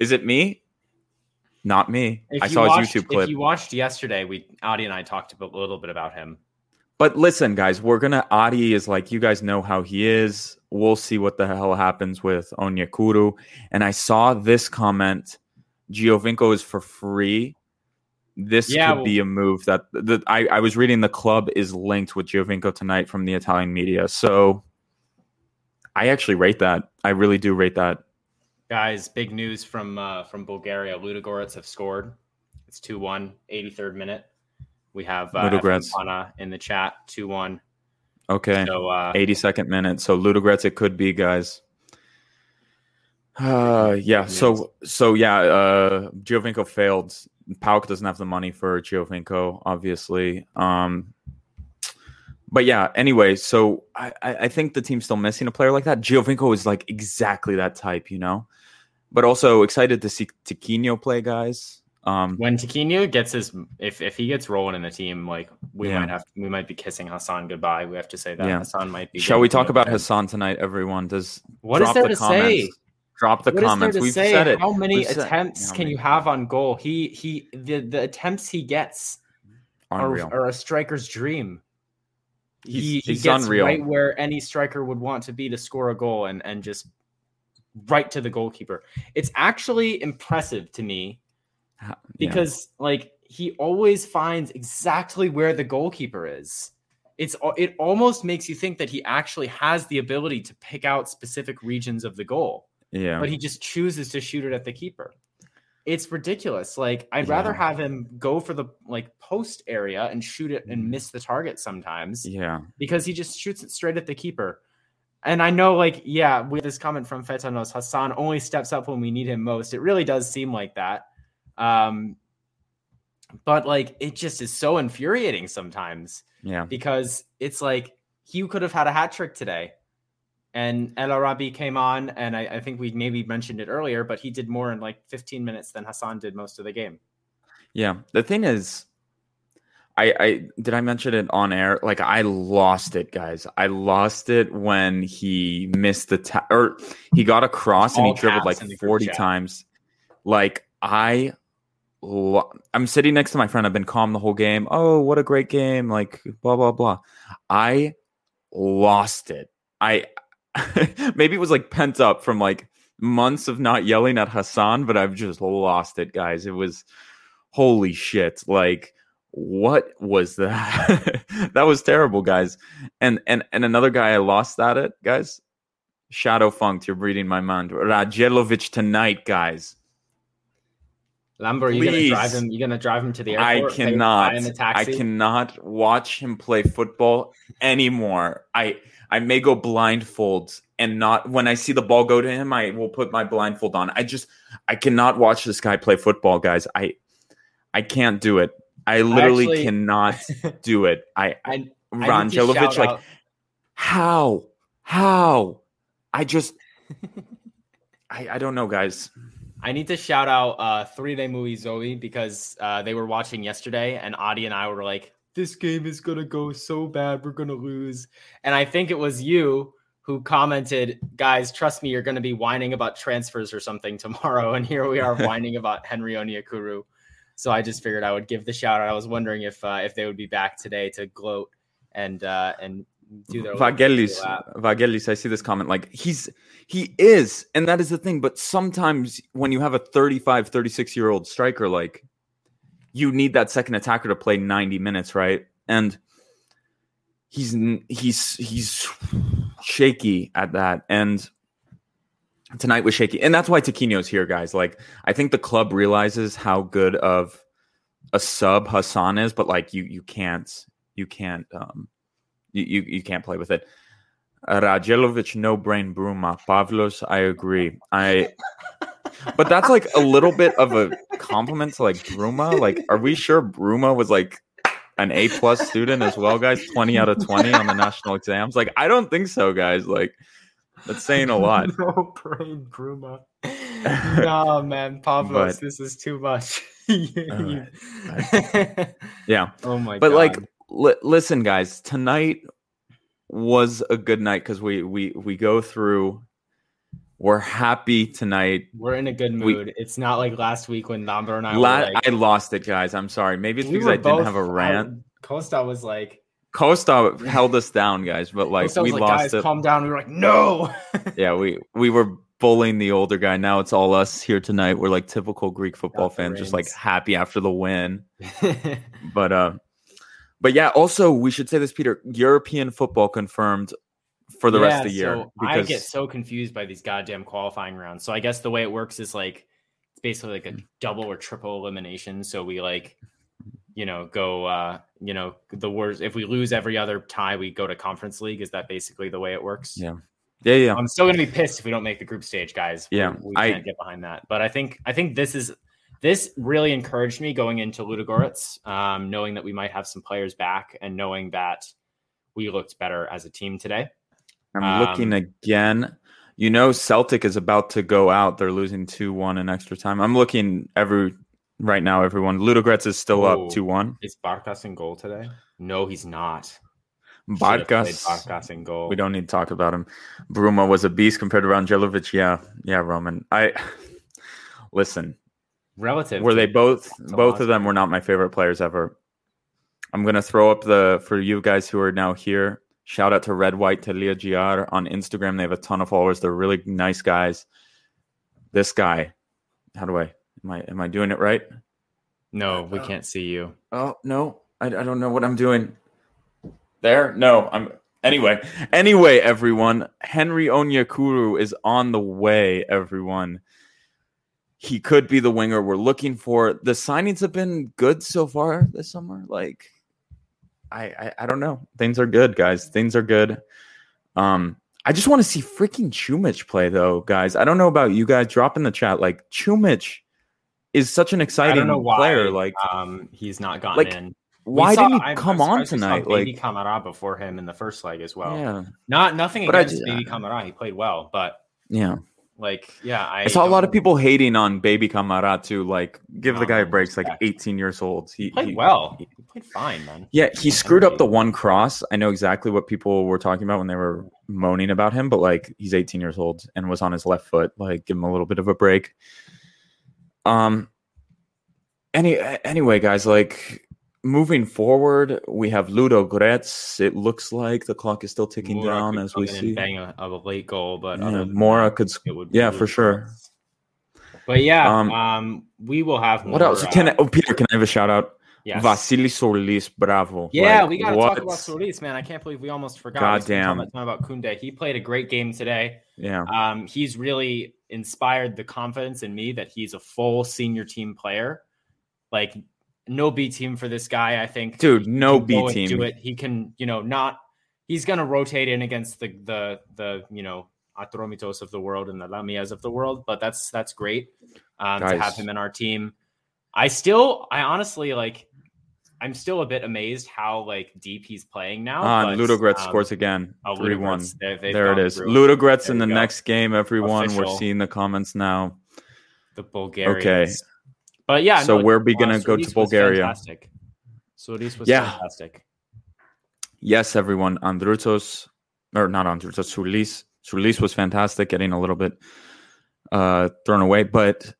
Is it me? Not me. If I saw watched, his YouTube clip. If you watched yesterday, we Adi and I talked a little bit about him. But listen, guys, we're gonna Adi is like you guys know how he is. We'll see what the hell happens with Onyekuru. And I saw this comment: Giovinco is for free. This yeah, could well, be a move that the, I, I was reading. The club is linked with Giovinco tonight from the Italian media. So I actually rate that. I really do rate that. Guys, big news from uh, from Bulgaria. Ludogorets have scored. It's 2-1, 83rd minute. We have uh, in the chat, 2 1. Okay. So, uh, 82nd minute. So Ludogorets it could be, guys. Uh, yeah. So, so yeah, uh, Giovinco failed. PAOK doesn't have the money for Giovinco, obviously. Um, but yeah, anyway, so I, I think the team's still missing a player like that. Giovinco is like exactly that type, you know? But also excited to see Tiquinho play, guys. Um, when Tiquinho gets his, if if he gets rolling in the team, like we yeah. might have, we might be kissing Hassan goodbye. We have to say that yeah. Hassan might be. Shall we talk about Hassan tonight, everyone? Does what is there the to comments. say? Drop the what comments. We've say? said it. How many We've attempts said, can you have on goal? He he the the attempts he gets are, or a striker's dream. He's- he, he gets unreal. right where any striker would want to be to score a goal and and just right to the goalkeeper. It's actually impressive to me Ha- yeah. because like he always finds exactly where the goalkeeper is. It's it almost makes you think that he actually has the ability to pick out specific regions of the goal, yeah, but he just chooses to shoot it at the keeper. It's ridiculous. Like I'd rather have him go for the like post area and shoot it and mm. miss the target sometimes yeah, because he just shoots it straight at the keeper. And I know, like, yeah, with this comment from Fetanos, Hassan only steps up when we need him most. It really does seem like that. Um, but like, it just is so infuriating sometimes yeah. because it's like he could have had a hat trick today. And El Arabi came on, and I, I think we maybe mentioned it earlier, but he did more in like 15 minutes than Hassan did most of the game. Yeah. The thing is, I, I did I mention it on air? Like I lost it, guys. I lost it when he missed the ta- or he got across and he dribbled like in the group forty times. Like I, I'm sitting next to my friend. I've been calm the whole game. Oh, what a great game! Like blah blah blah. I lost it. I [LAUGHS] maybe it was like pent up from like months of not yelling at Hassan, but I've just lost it, guys. It was holy shit. Like what was [LAUGHS] that? that was terrible, guys. And and and another guy I lost that at it, guys. Shadow Funked, you're reading my mind. Rangelovic tonight, guys. Lambo, are you gonna drive him? You're gonna drive him to the I airport? Take- cannot. buy him a I cannot watch him play football anymore. I I may go blindfold and not when I see the ball go to him, I will put my blindfold on. I just I cannot watch this guy play football, guys. I I can't do it. I literally actually- cannot [LAUGHS] do it. I, I, I to like out- how? How? I just [LAUGHS] I I don't know, guys. I need to shout out uh, Three Day Movie Zoe because uh, they were watching yesterday, and Adi and I were like, "This game is gonna go so bad, we're gonna lose." And I think it was you who commented, "Guys, trust me, you're gonna be whining about transfers or something [LAUGHS] tomorrow." And here we are [LAUGHS] whining about Henry Onyekuru. So I just figured I would give the shout out. I was wondering if uh, if they would be back today to gloat and uh, and do their Vagelis. Vagelis, I see this comment like he's he is, and that is the thing. But sometimes when you have a 35, 36 year old striker, like you need that second attacker to play 90 minutes, right? And he's he's he's shaky at that. And tonight was shaky. And that's why Tiquinho's here, guys. Like I think the club realizes how good of a sub Hassan is, but like you you can't you can't um you, you, you can't play with it. Rangelovic, no brain Bruma. Pavlos, I agree. I [LAUGHS] but that's like a little bit of a compliment to like Bruma. Like, are we sure Bruma was like an A plus student as well, guys? 20 out of 20 on the national exams? Like, I don't think so, guys. Like, that's saying a lot. [LAUGHS] no brain Bruma. [LAUGHS] no man, Pavlos, But- this is too much. You- uh, Yeah. oh my god. but god. like li- listen guys tonight was a good night because we we we go through we're happy tonight. We're in a good we- mood. it's not like last week when Lambert and I La- were like, i lost it guys. I'm sorry. Maybe it's we because i didn't have a rant. Costa was like, costa held us down guys but like Costa we like, lost guys, it. calm down. We were like, no. [LAUGHS] yeah we we were bullying the older guy. Now it's all us here tonight. We're like typical greek football fans just like happy after the win. [LAUGHS] But uh but yeah also we should say this peter european football confirmed for the rest of the year So I get so confused by these goddamn qualifying rounds. So I guess the way it works is like it's basically like a double or triple elimination. So we like, you know, go uh, you know, the worst if we lose every other tie, we go to conference league. Is that basically the way it works? Yeah. yeah yeah I'm still gonna be pissed if we don't make the group stage, guys. We- Yeah, we, I- can't get behind that. But I think I think this is this really encouraged me going into Ludogorets, um, knowing that we might have some players back and knowing that we looked better as a team today. I'm looking Um, again. You know, Celtic is about to go out. They're losing two one in extra time. I'm looking every right now. Everyone, Ludogorets is still Oh. up two one. Is Barkas in goal today? No, he's not. Barkas, Barkas in goal. we don't need to talk about him. Bruma was a beast compared to Rangelovic. Yeah, yeah, Roman. I [SIGHS] listen. Relative. Were they both? to Both of them were not my favorite players ever. I'm gonna throw up the for you guys who are now here. Shout out to Red White Talia GR on Instagram. They have a ton of followers. They're really nice guys. This guy, how do I am I am I doing it right? No, uh, we can't see you. Oh no, I, I don't know what I'm doing. There, no, I'm anyway. Anyway, everyone, Henry Onyekuru is on the way. Everyone, he could be the winger we're looking for. The signings have been good so far this summer. Like, I I, I don't know. Things are good, guys. Things are good. Um, I just want to see freaking Chumich play, though, guys. I don't know about you guys. Drop in the chat. Like Chumich is such an exciting why, player. Like, um, he's not gotten Like, in. why saw- didn't he come I'm on surprised we saw tonight? Baby Like, Kamara before him in the first leg as well. yeah, Not nothing But I against just- Baby Kamara. He played well, but yeah. Like, yeah, I, I saw a lot of people hating on Baby Kamara too. Like, give the guy a break. He's like 18 years old. He, He played he- well. he- He played fine, man. yeah, he screwed up the one cross. I know exactly what people were talking about when they were moaning about him, but like, he's 18 years old and was on his left foot. Like, give him a little bit of a break. Um. Any anyway, guys, like moving forward, we have Ludogorets. It looks like the clock is still ticking Mura down as we see. bang a, a late goal, but Yeah, Mora that, could. it would be Yeah, for sure. But yeah, Um, um, we will have What else? Can I, oh, Peter? Can I have a shout out? yes. Vasily Solis, bravo. Yeah, Like, we got to talk about Solis, man. I can't believe we almost forgot. Goddamn. We spent damn. so much time about Kunde. He played a great game today. Yeah, Um, he's really inspired the confidence in me that he's a full senior team player. Like no B team for this guy. I think, dude, no B team. Do it. He can, you know, not. He's gonna rotate in against the the the you know Atromitos of the world and the Lamias of the world, but that's that's great um, to have him in our team. I still, I honestly like. I'm still a bit amazed how like deep he's playing now. Ah, but, and Ludogorets um, scores again. oh, 3 1. Ludogorets, they- they've There it is. through. Ludogorets There in the go. next game, everyone. We're seeing the comments now. the Bulgarians. Okay. But yeah, So no, where we uh, gonna go to Bulgaria? Fantastic. Solis was Yeah. fantastic. Yes, everyone. Androutsos, or not Androutsos, Sulis. Sulis was fantastic, getting a little bit uh, thrown away, but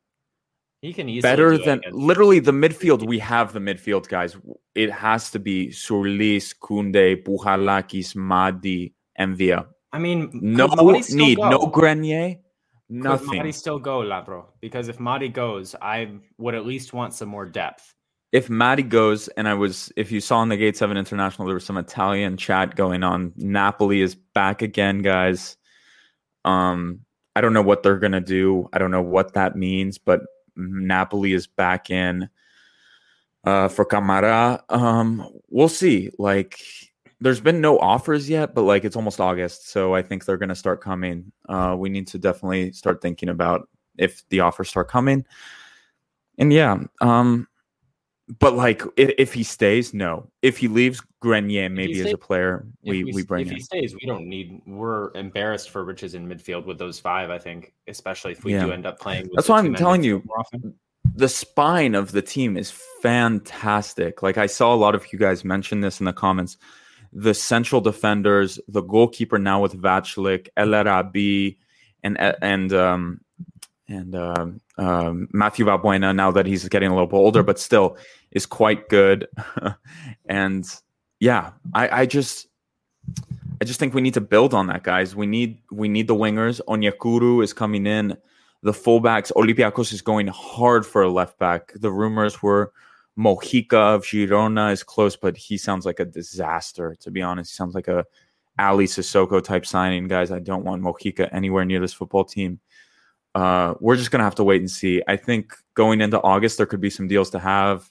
He can easily better than literally the midfield. We have the midfield, guys. It has to be Sulis, Kunde, Bouchalakis, Madi, and Via. I mean, No could Madi still need, no Grenier, Could nothing. Madi still go, Labro? Because if Madi goes, I would at least want some more depth. if Maddie goes, and I was, if you saw in the Gate 7 International, there was some Italian chat going on. Napoli is back again, guys. Um, I don't know what they're going to do. I don't know what that means, but Napoli is back in uh, for Camara. Um, we'll see. Like, there's been no offers yet, but like it's almost August. So I think they're going to start coming. Uh, we need to definitely start thinking about if the offers start coming. And yeah, um, but like if, if he stays, no. If he leaves, Grenier maybe as a player, we we s- bring if in. he stays, we don't need. We're embarrassed for riches in midfield with those five. I think, especially if we Yeah. do end up playing. With That's why I'm telling you. more often. the spine of the team is fantastic. Like I saw a lot of you guys mention this in the comments. The central defenders, the goalkeeper now with Vaclík, El Arabi, and and um, and um, um, Mathieu Valbuena. Now that he's getting a little bit older, but still is quite good. [LAUGHS] and yeah, I, I just I just think we need to build on that, guys. We need we need the wingers. Onyekuru is coming in. The fullbacks, Olympiacos is going hard for a left back. The rumors were Mojica of Girona is close, but he sounds like a disaster, to be honest. He sounds like a Ali Sissoko type signing, guys. I don't want Mojica anywhere near this football team. Uh, we're just gonna have to wait and see. I think going into August, there could be some deals to have.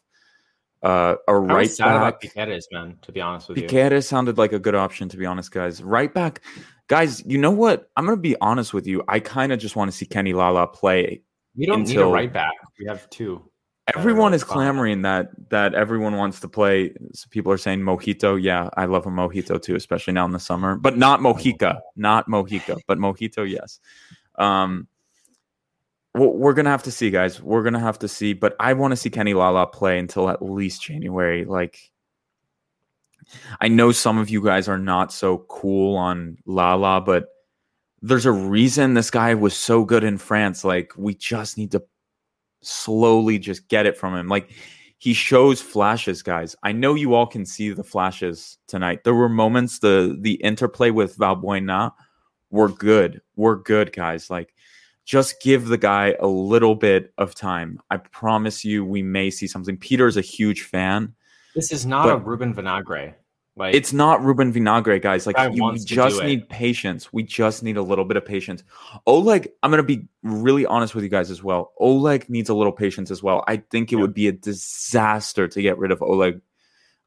Uh, a right sad about back. Piqueres, man. To be honest with you, Piqueres sounded like a good option, to be honest, guys. Right back, guys. You know what? I'm gonna be honest with you. I kind of just want to see Kenny Lala play. we don't need a right back. We have two. Everyone is clamoring that that everyone wants to play. So people are saying Mojito. Yeah, I love a Mojito too, especially now in the summer. But not Mojica, not Mojica, but Mojito. Yes. Um, we're gonna have to see, guys. We're gonna have to see. But I want to see Kenny Lala play until at least January. Like, I know some of you guys are not so cool on Lala, but there's a reason this guy was so good in France. Like, we just need to slowly just get it from him. Like he shows flashes, guys. I know you all can see the flashes tonight. There were moments the the interplay with Valbuena were good. We're good, guys. Like just give the guy a little bit of time. I promise you we may see something. Peter's a huge fan. This is not a Ruben Vinagre. Like it's not Ruben Vinagre, guys. Like you just need patience. We just need a little bit of patience. Oleg, I'm gonna be really honest with you guys as well. Oleg needs a little patience as well. I think it would be a disaster to get rid of Oleg.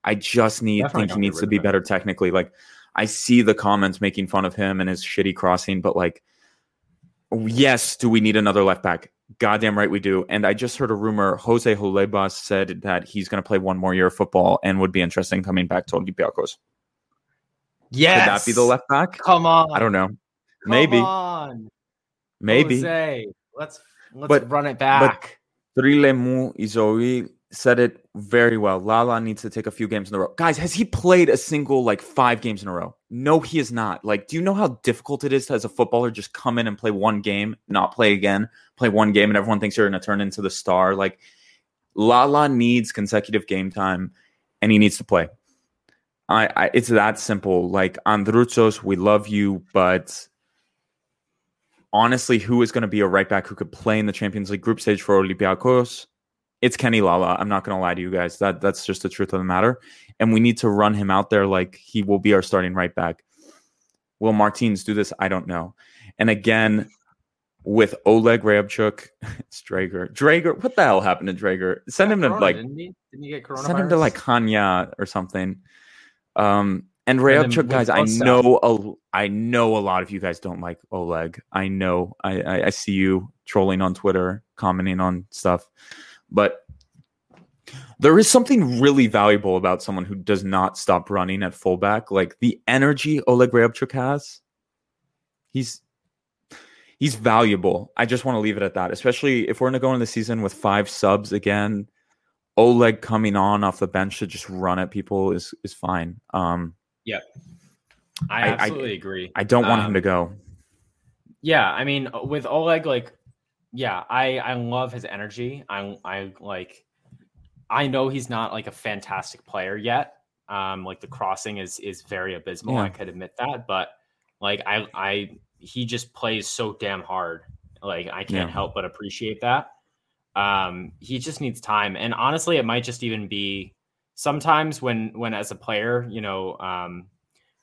I just need Definitely think he needs to be better technically. Like I see the comments making fun of him and his shitty crossing, but like yes, do we need another left back? Goddamn right we do. And I just heard a rumor Jose Holebas said that he's going to play one more year of football and would be interested in coming back to Olympiacos. Yes. Could that be the left back? Come on. I don't know. Come Maybe. On. Maybe. Jose, let's let's but, run it back. But Trilemu Izoi said it very well. Lala needs to take a few games in a row. Guys, has he played a single like five games in a row? No, he is not. Like, do you know how difficult it is to, as a footballer just come in and play one game, not play again, play one game, and everyone thinks you're going to turn into the star? Like, Lala needs consecutive game time, and he needs to play. I, I it's that simple. Like Androutsos, we love you, but honestly, who is going to be a right back who could play in the Champions League group stage for Olympiacos? It's Kenny Lala. I'm not going to lie to you guys. That that's just the truth of the matter. And we need to run him out there like he will be our starting right back. Will Martins do this? I don't know. And again, with Oleg Reabciuk, [LAUGHS] it's Drager. Drager, what the hell happened to Drager? Send him to corona, like didn't he? Didn't he get coronavirus? Send him to like Hanya or something. Um and Reabciuk, guys, I know a, I know a lot of you guys don't like Oleg. I know. I, I, I see you trolling on Twitter, commenting on stuff. But there is something really valuable about someone who does not stop running at fullback. Like the energy Oleg Reabciuk has, he's he's valuable. I just want to leave it at that. Especially if we're going to go into the season with five subs again, Oleg coming on off the bench to just run at people is is fine. Um, yeah, I absolutely I, agree. I don't want um, him to go. Yeah, I mean, with Oleg, like yeah, I I love his energy. I I like I know he's not like a fantastic player yet. Um, like the crossing is is very abysmal. Yeah. I could admit that, but like I I he just plays so damn hard. Like I can't yeah. help but appreciate that. Um, he just needs time, and honestly, it might just even be sometimes when when as a player, you know, um,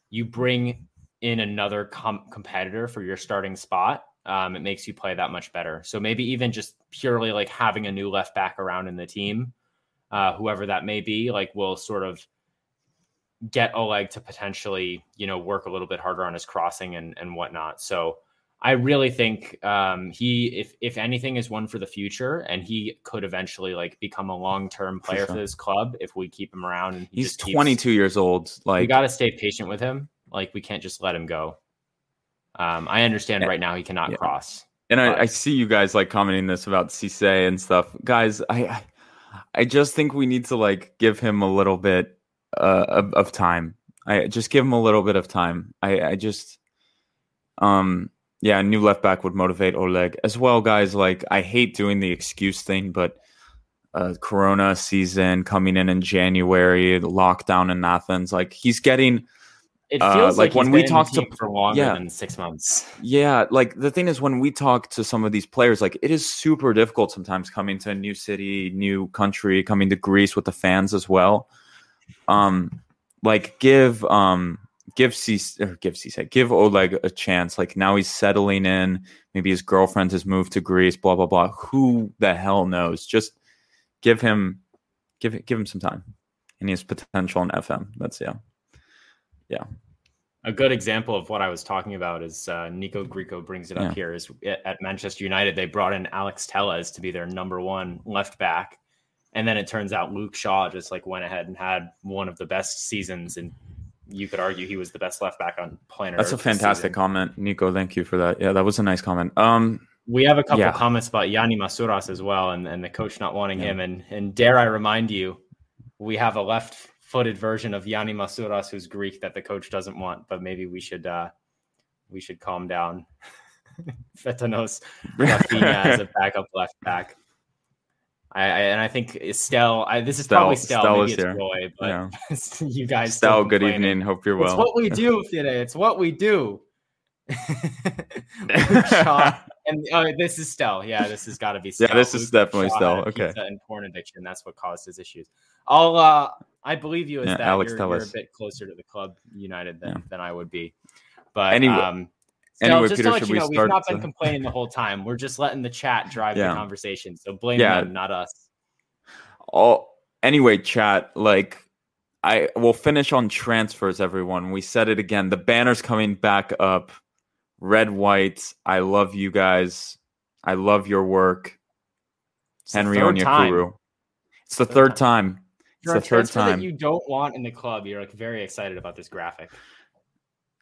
you bring in another com- competitor for your starting spot um, it makes you play that much better. So maybe even just purely like having a new left back around in the team, uh, whoever that may be, like will sort of get Oleg to potentially, you know, work a little bit harder on his crossing and and whatnot. So I really think um, he, if if anything, is one for the future, and he could eventually like become a long term player for, sure. for, this club if we keep him around. And he he's twenty two years old. Like we got to stay patient with him. Like we can't just let him go. Um, I understand right now he cannot yeah. cross. And I, I, see you guys like commenting this about Cisse and stuff, guys. I I just think we need to like give him a little bit uh, of, of time. I just give him a little bit of time. I, I just um yeah, new left back would motivate Oleg as well, guys. Like I hate doing the excuse thing, but uh, Corona season coming in in January, lockdown in Athens, like he's getting it uh, feels uh, like, like when we talk to for longer yeah, than six months. Yeah, like the thing is when we talk to some of these players, like it is super difficult sometimes coming to a new city, new country, coming to Greece with the fans as well. Um, like give um give C or give C say, give Oleg a chance. Like now he's settling in. Maybe his girlfriend has moved to Greece. Blah blah blah. Who the hell knows? Just give him give give him some time, and he has potential in FM. That's yeah, yeah a good example of what I was talking about is uh, Nico Grieco brings it up yeah. here. Is at Manchester United they brought in Alex Telles to be their number one left back, and then it turns out Luke Shaw just like went ahead and had one of the best seasons, and you could argue he was the best left back on planet. That's Earth a fantastic comment, Nico. Thank you for that. Yeah, that was a nice comment. Um, we have a couple yeah. comments about Yanni Masouras as well, and, and the coach not wanting yeah. him. And and dare I remind you, we have a left footed version of Yanni Masouras, who's Greek, that the coach doesn't want. But maybe we should uh, we should calm down. [LAUGHS] Fetanos [LAUGHS] Rafinha as a backup left back. I, I, and I think Estelle. I, this is Stell- probably Stell. Stell maybe is it's here. Roy, but Yeah. [LAUGHS] you guys. Stell, good evening. Hope you're well. It's what we do today. It's what we do. And oh, this is Stell. Yeah, this has got to be. Yeah, this is definitely Shaw Stell. Okay. and porn addiction. That's what caused his issues. I'll. uh I believe you as Yeah, that. Alex, you're, tell you're a bit closer to the club United than Yeah. than I would be. But Anyway- um, Stell, anyway, just Peter, to let should you we know, we've start not been to- complaining the whole time. We're just letting the chat drive Yeah. the conversation. So blame them, not us. all anyway chat like i will finish on transfers everyone we said it again the banner's coming back up red white i love you guys i love your work It's henry time. onyekuru it's the Third third time it's For the third time that you don't want in the club, you're like very excited about this graphic.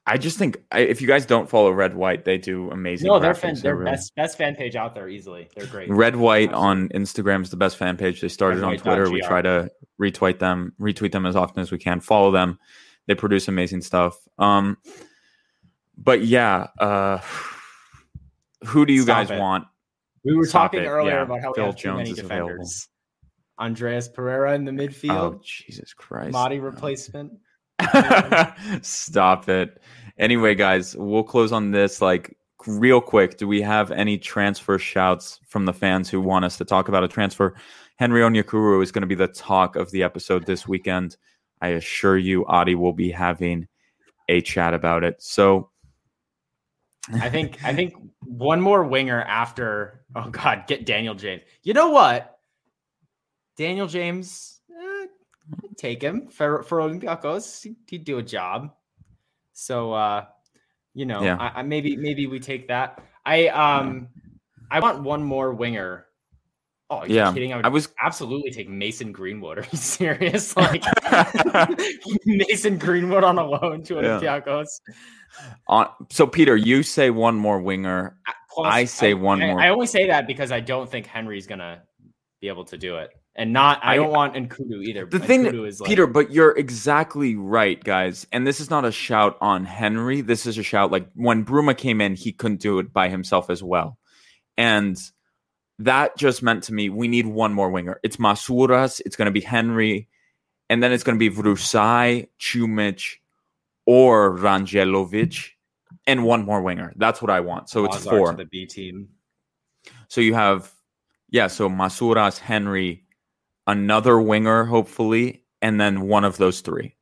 i just think I, if you guys don't follow red white they do amazing No, they're fan, They're really- best best fan page out there easily. They're great. Red White on Instagram is the best fan page. They started on Twitter. We try to retweet them, retweet them as often as we can. Follow them. They produce amazing stuff. Um, but yeah, uh, [SIGHS] who do you Stop guys it. want? We were Stop talking it, earlier yeah. about how Phil we have too Jones many is defenders. Andreas Pereira in the midfield, Oh Jesus Christ! Madi replacement. [LAUGHS] Stop it. Anyway, guys, we'll close on this like real quick. Do we have any transfer shouts from the fans who want us to talk about a transfer? Henry Onyekuru is going to be the talk of the episode this weekend. I assure you, Adi will be having a chat about it. So, I think I think one more winger after. Oh God, get Daniel James. You know what? Daniel James, eh, take him for for Olympiacos. He'd, do a job. So, uh, you know, Yeah. I, I maybe maybe we take that. I um, I want one more winger. Oh, are you Yeah, kidding? I would I was absolutely take Mason Greenwood. Are you serious? [LAUGHS] Like [LAUGHS] Mason Greenwood on a loan to Yeah. Olympiacos. on. So, Peter, you say one more winger. Plus, I say one I, more. I only say that because I don't think Henry's gonna be able to do it, and not. I, I- don't want Nkoudou either. The thing, Nkoudou is like, Peter, but you're exactly right, guys. And this is not a shout on Henry. This is a shout like when Bruma came in, he couldn't do it by himself as well. And that just meant to me we need one more winger. It's Masuras, it's going to be Henry, and then it's going to be Vrousai, Chumic, or Rangelovic, and one more winger. That's what I want. So it's Lazar four. the B team. So you have, yeah, so Masuras, Henry, another winger, hopefully, and then one of those three.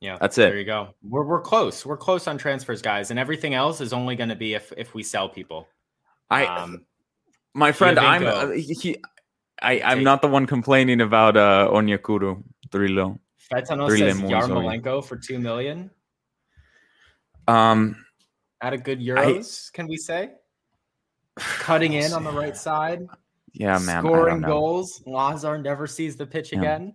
Yeah, That's it. There you go. We're we're close. We're close on transfers, guys, and everything else is only going to be if if we sell people. I, um, my friend, I'm, uh, he, I, I'm Take- not the one complaining about uh, Onyekuru, Drilo. Fetano says. Yarmolenko for two million Um, at a good euros. can we say cutting in on the right side, yeah, man, scoring goals? Lazar never sees the pitch Yeah. again.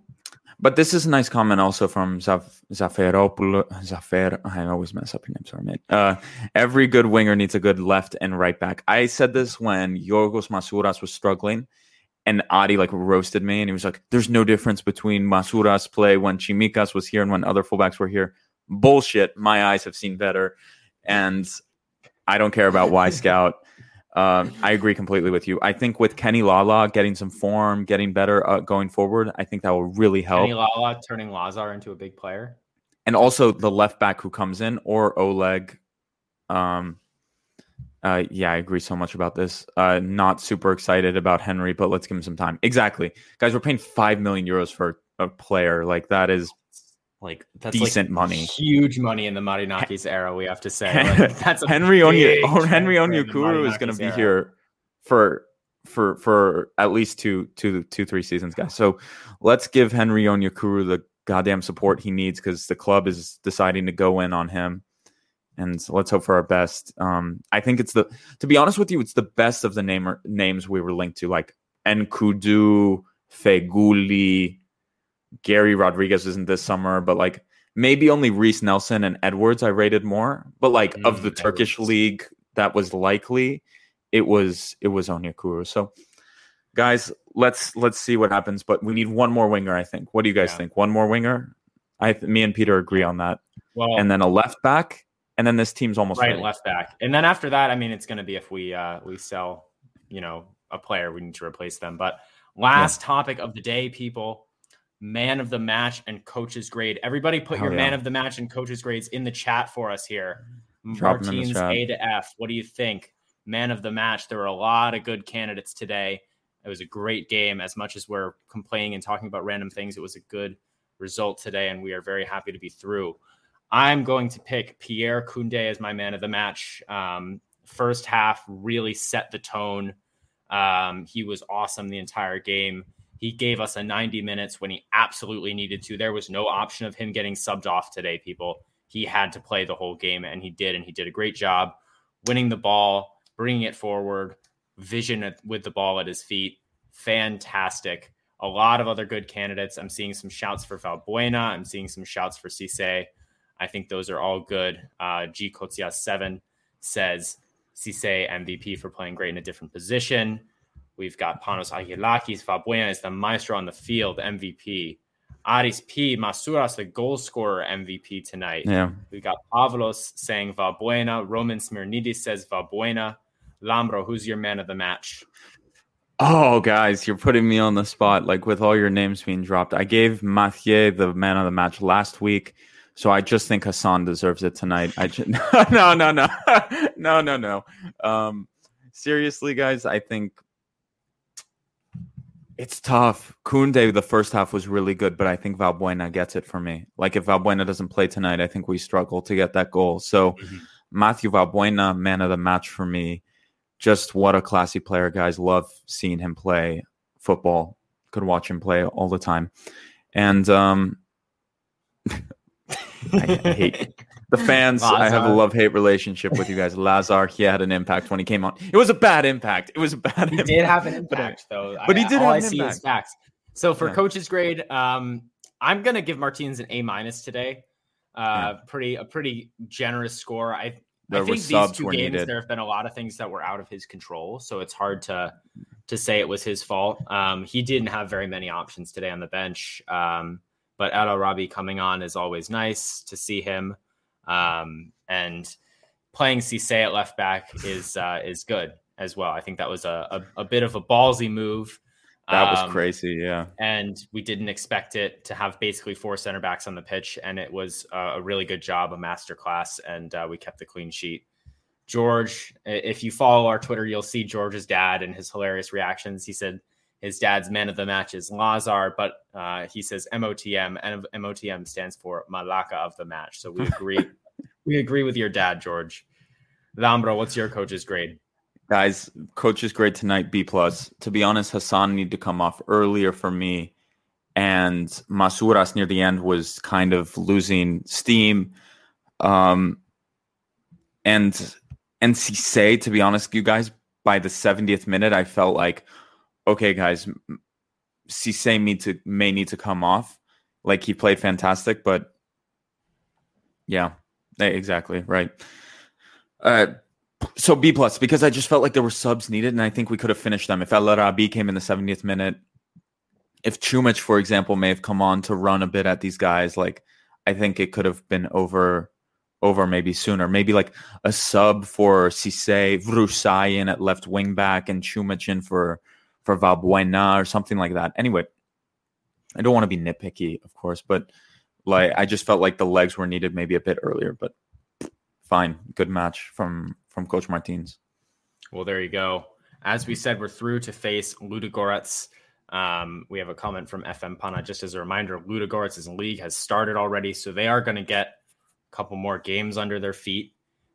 But this is a nice comment also from Zaf- Zaferopoulos. Zafer, I always mess up your name, sorry, mate. Uh, every good winger needs a good left and right back. I said this when Yorgos Masuras was struggling, and Adi like roasted me, and he was like, "There's no difference between Masuras play when Tsimikas was here and when other fullbacks were here." Bullshit. My eyes have seen better, and I don't care about Wyscout. [LAUGHS] Um, I agree completely with you. I think with Kenny Lala getting some form, getting better uh, going forward, I think that will really help. Kenny Lala turning Lazar into a big player. and also the left back who comes in or Oleg. Um, uh, yeah, I agree so much about this. Uh, not super excited about Henry, but let's give him some time. Exactly, guys. We're paying five million euros for a player like that is Like that's decent like money. huge money in the Marinakis era. We have to say [LAUGHS] like, that's Henry Onye big Henry transfer in the Onyekuru is going to be era. here for for for at least two two two three seasons, guys. So let's give Henry Onyekuru the goddamn support he needs because the club is deciding to go in on him, and so let's hope for our best. Um, I think it's the to be honest with you, it's the best of the name names we were linked to, like Nkoudou, Feghouli, Garry Rodrigues isn't this summer, but like maybe only Reiss Nelson and Edwards I rated more. But like of Mm, the Turkish Edwards. league that was likely, it was it was Onyekuru. So guys, let's let's see what happens. But we need one more winger, I think. What do you guys Yeah. think? One more winger? I me and Peter agree on that. Well, And then a left back, and then this team's almost right ready. left back, and then after that, I mean, it's going to be if we uh we sell, you know, a player, we need to replace them. But Last yeah. topic of the day, people. Man of the match and coach's grade. Everybody put your yeah. man of the match and coach's grades in the chat for us here. Drop Martins A to F. What do you think? Man of the match. There were a lot of good candidates today. It was a great game. As much as we're complaining and talking about random things, it was a good result today, and we are very happy to be through. I'm going to pick Pierre Koundé as my man of the match. Um, first half really set the tone. Um, he was awesome the entire game. He gave us a 90 minutes when he absolutely needed to. There was no option of him getting subbed off today, people. He had to play the whole game, and he did, and he did a great job winning the ball, bringing it forward, vision with the ball at his feet. Fantastic. A lot of other good candidates. I'm seeing some shouts for Valbuena. I'm seeing some shouts for Cisse. I think those are all good. Uh, G Kotsia 7 says Cisse MVP for playing great in a different position. We've got Panos Agilakis. Valbuena is the maestro on the field, MVP. Aris P. Masuras, the goal scorer MVP tonight. Yeah. We've got Pavlos saying Valbuena. Roman Smirnidis says Valbuena. Lambro, who's your man of the match? Oh, guys, you're putting me on the spot. Like with all your names being dropped, I gave Mathieu the man of the match last week. So I just think Hassan deserves it tonight. I just, [LAUGHS] no, no, no, [LAUGHS] no, no, no. Um, seriously, guys, I think it's tough. Koundé, the first half was really good, but I think Valbuena gets it for me. Like if Valbuena doesn't play tonight, I think we struggle to get that goal. So mm-hmm. Mathieu Valbuena, man of the match for me. Just what a classy player, guys. Love seeing him play football. Could watch him play all the time. And um [LAUGHS] I, I hate [LAUGHS] the fans. Lazar. I have a love hate relationship with you guys. [LAUGHS] Lazar, he had an impact when he came on. It was a bad impact. It was a bad. He impact. did have an impact though. But I, he did. All I see is facts. So for yeah. coach's grade, um, I'm gonna give Martinez an A minus today. Uh, yeah. pretty a pretty generous score. I there I think these two games needed. there have been a lot of things that were out of his control, so it's hard to to say it was his fault. Um, he didn't have very many options today on the bench. Um, but El Arabi coming on is always nice to see him. Um, and playing Cisse at left back is uh, is good as well. I think that was a, a, a bit of a ballsy move. That was um, crazy, yeah. And we didn't expect it to have basically four center backs on the pitch, and it was a really good job, a masterclass, and uh, we kept the clean sheet. George, if you follow our Twitter, you'll see George's dad and his hilarious reactions. He said his dad's man of the match is Lazar, but uh, he says MOTM, and MOTM stands for Malaka of the match. So we [LAUGHS] agree. We agree with your dad, George. Lambro, what's your coach's grade? Guys, coach's grade tonight B plus. To be honest, Hassan needed to come off earlier for me, and Masuras near the end was kind of losing steam. Um, and and Cisse, to be honest, you guys, by the 70th minute, I felt like okay, guys, Cisse need to may need to come off. Like he played fantastic, but yeah, exactly right. Uh, so B plus because I just felt like there were subs needed, and I think we could have finished them if El Arabi came in the 70th minute. If Chumich, for example, may have come on to run a bit at these guys, like I think it could have been over over maybe sooner. Maybe like a sub for Cisse, Vrousai in at left wing back, and Chumich in for for Valbuena or something like that. Anyway, I don't want to be nitpicky, of course, but like I just felt like the legs were needed maybe a bit earlier, but fine, good match from from Coach Martins. Well, there you go. As we said, we're through to face Ludogorets. Um, we have a comment from FM Pana. Just as a reminder, Ludogorets' league has started already, so they are going to get a couple more games under their feet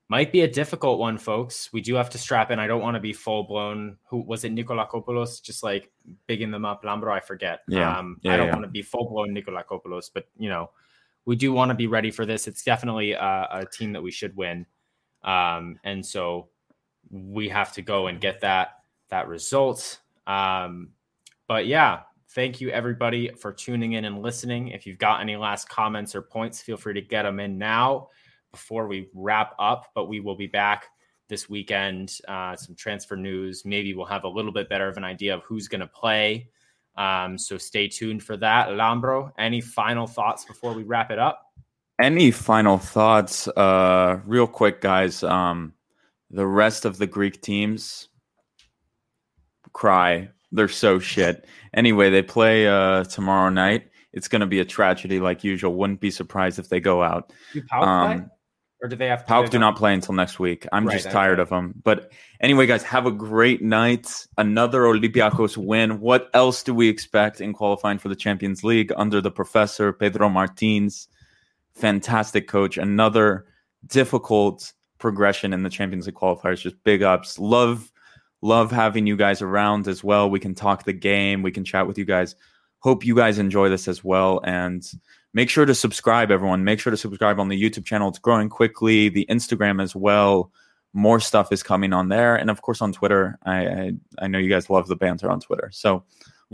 might be a difficult one, folks. We do have to strap in. I don't want to be full blown. Who was it? Nikolakopoulos, just like bigging them up. Lambro, I forget. Yeah. Um, yeah I don't yeah. want to be full blown Nikolakopoulos, but you know, we do want to be ready for this. It's definitely a, a team that we should win, um, and so we have to go and get that that result. Um, but yeah, thank you everybody for tuning in and listening. If you've got any last comments or points, feel free to get them in now before we wrap up, but we will be back this weekend. Uh, some transfer news. Maybe we'll have a little bit better of an idea of who's going to play. Um, so stay tuned for that. Lambro, any final thoughts before we wrap it up? Any final thoughts? Uh, real quick, guys. Um, the rest of the Greek teams cry. They're so shit. Anyway, they play uh, tomorrow night. It's going to be a tragedy, like usual. Wouldn't be surprised if they go out. Do PAOK um, play? Or do they have to PAOK do not play until next week. I'm right, just tired of them. But anyway, guys, have a great night. Another Olympiacos win. What else do we expect in qualifying for the Champions League under the professor Pedro Martins? Fantastic coach. Another difficult progression in the Champions League qualifiers. Just big ups. Love love having you guys around as well. We can talk the game, we can chat with you guys. Hope you guys enjoy this as well. And make sure to subscribe, everyone. Make sure to subscribe on the YouTube channel. It's growing quickly. The Instagram as well. More stuff is coming on there. And of course on Twitter. I I, I know you guys love the banter on Twitter. So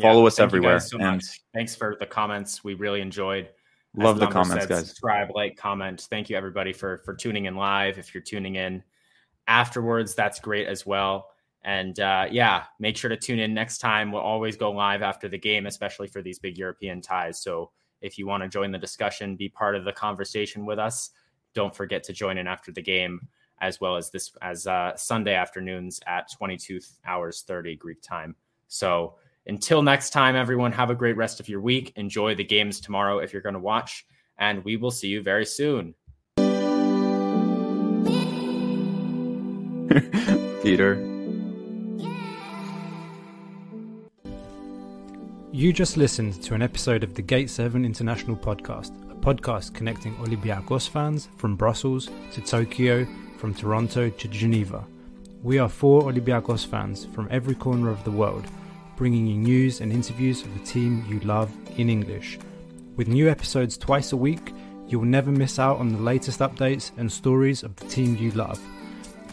follow yeah, us everywhere. So and much. thanks for the comments. We really enjoyed. Love the comments, said, guys. Subscribe, like, comment. Thank you everybody for for tuning in live. If you're tuning in afterwards, that's great as well. And uh, yeah, make sure to tune in next time. We'll always go live after the game, especially for these big European ties. So if you want to join the discussion, be part of the conversation with us, don't forget to join in after the game, as well as this as uh, Sunday afternoons at 22 hours 30 Greek time. So until next time, everyone, have a great rest of your week. Enjoy the games tomorrow if you're going to watch, and we will see you very soon. [LAUGHS] Peter. You just listened to an episode of the Gate 7 International Podcast, a podcast connecting Olympiacos fans from Brussels to Tokyo, from Toronto to Geneva. We are four Olympiacos fans from every corner of the world, bringing you news and interviews of the team you love in English. With new episodes twice a week, you will never miss out on the latest updates and stories of the team you love.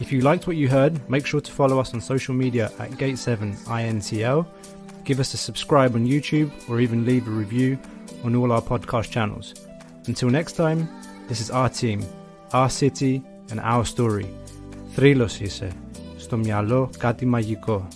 If you liked what you heard, make sure to follow us on social media at Gate7INTL give us a subscribe on YouTube, or even leave a review on all our podcast channels. Until next time, this is our team, our city, and our story. Θρύλος είσαι. Στο μυαλό κάτι μαγικό.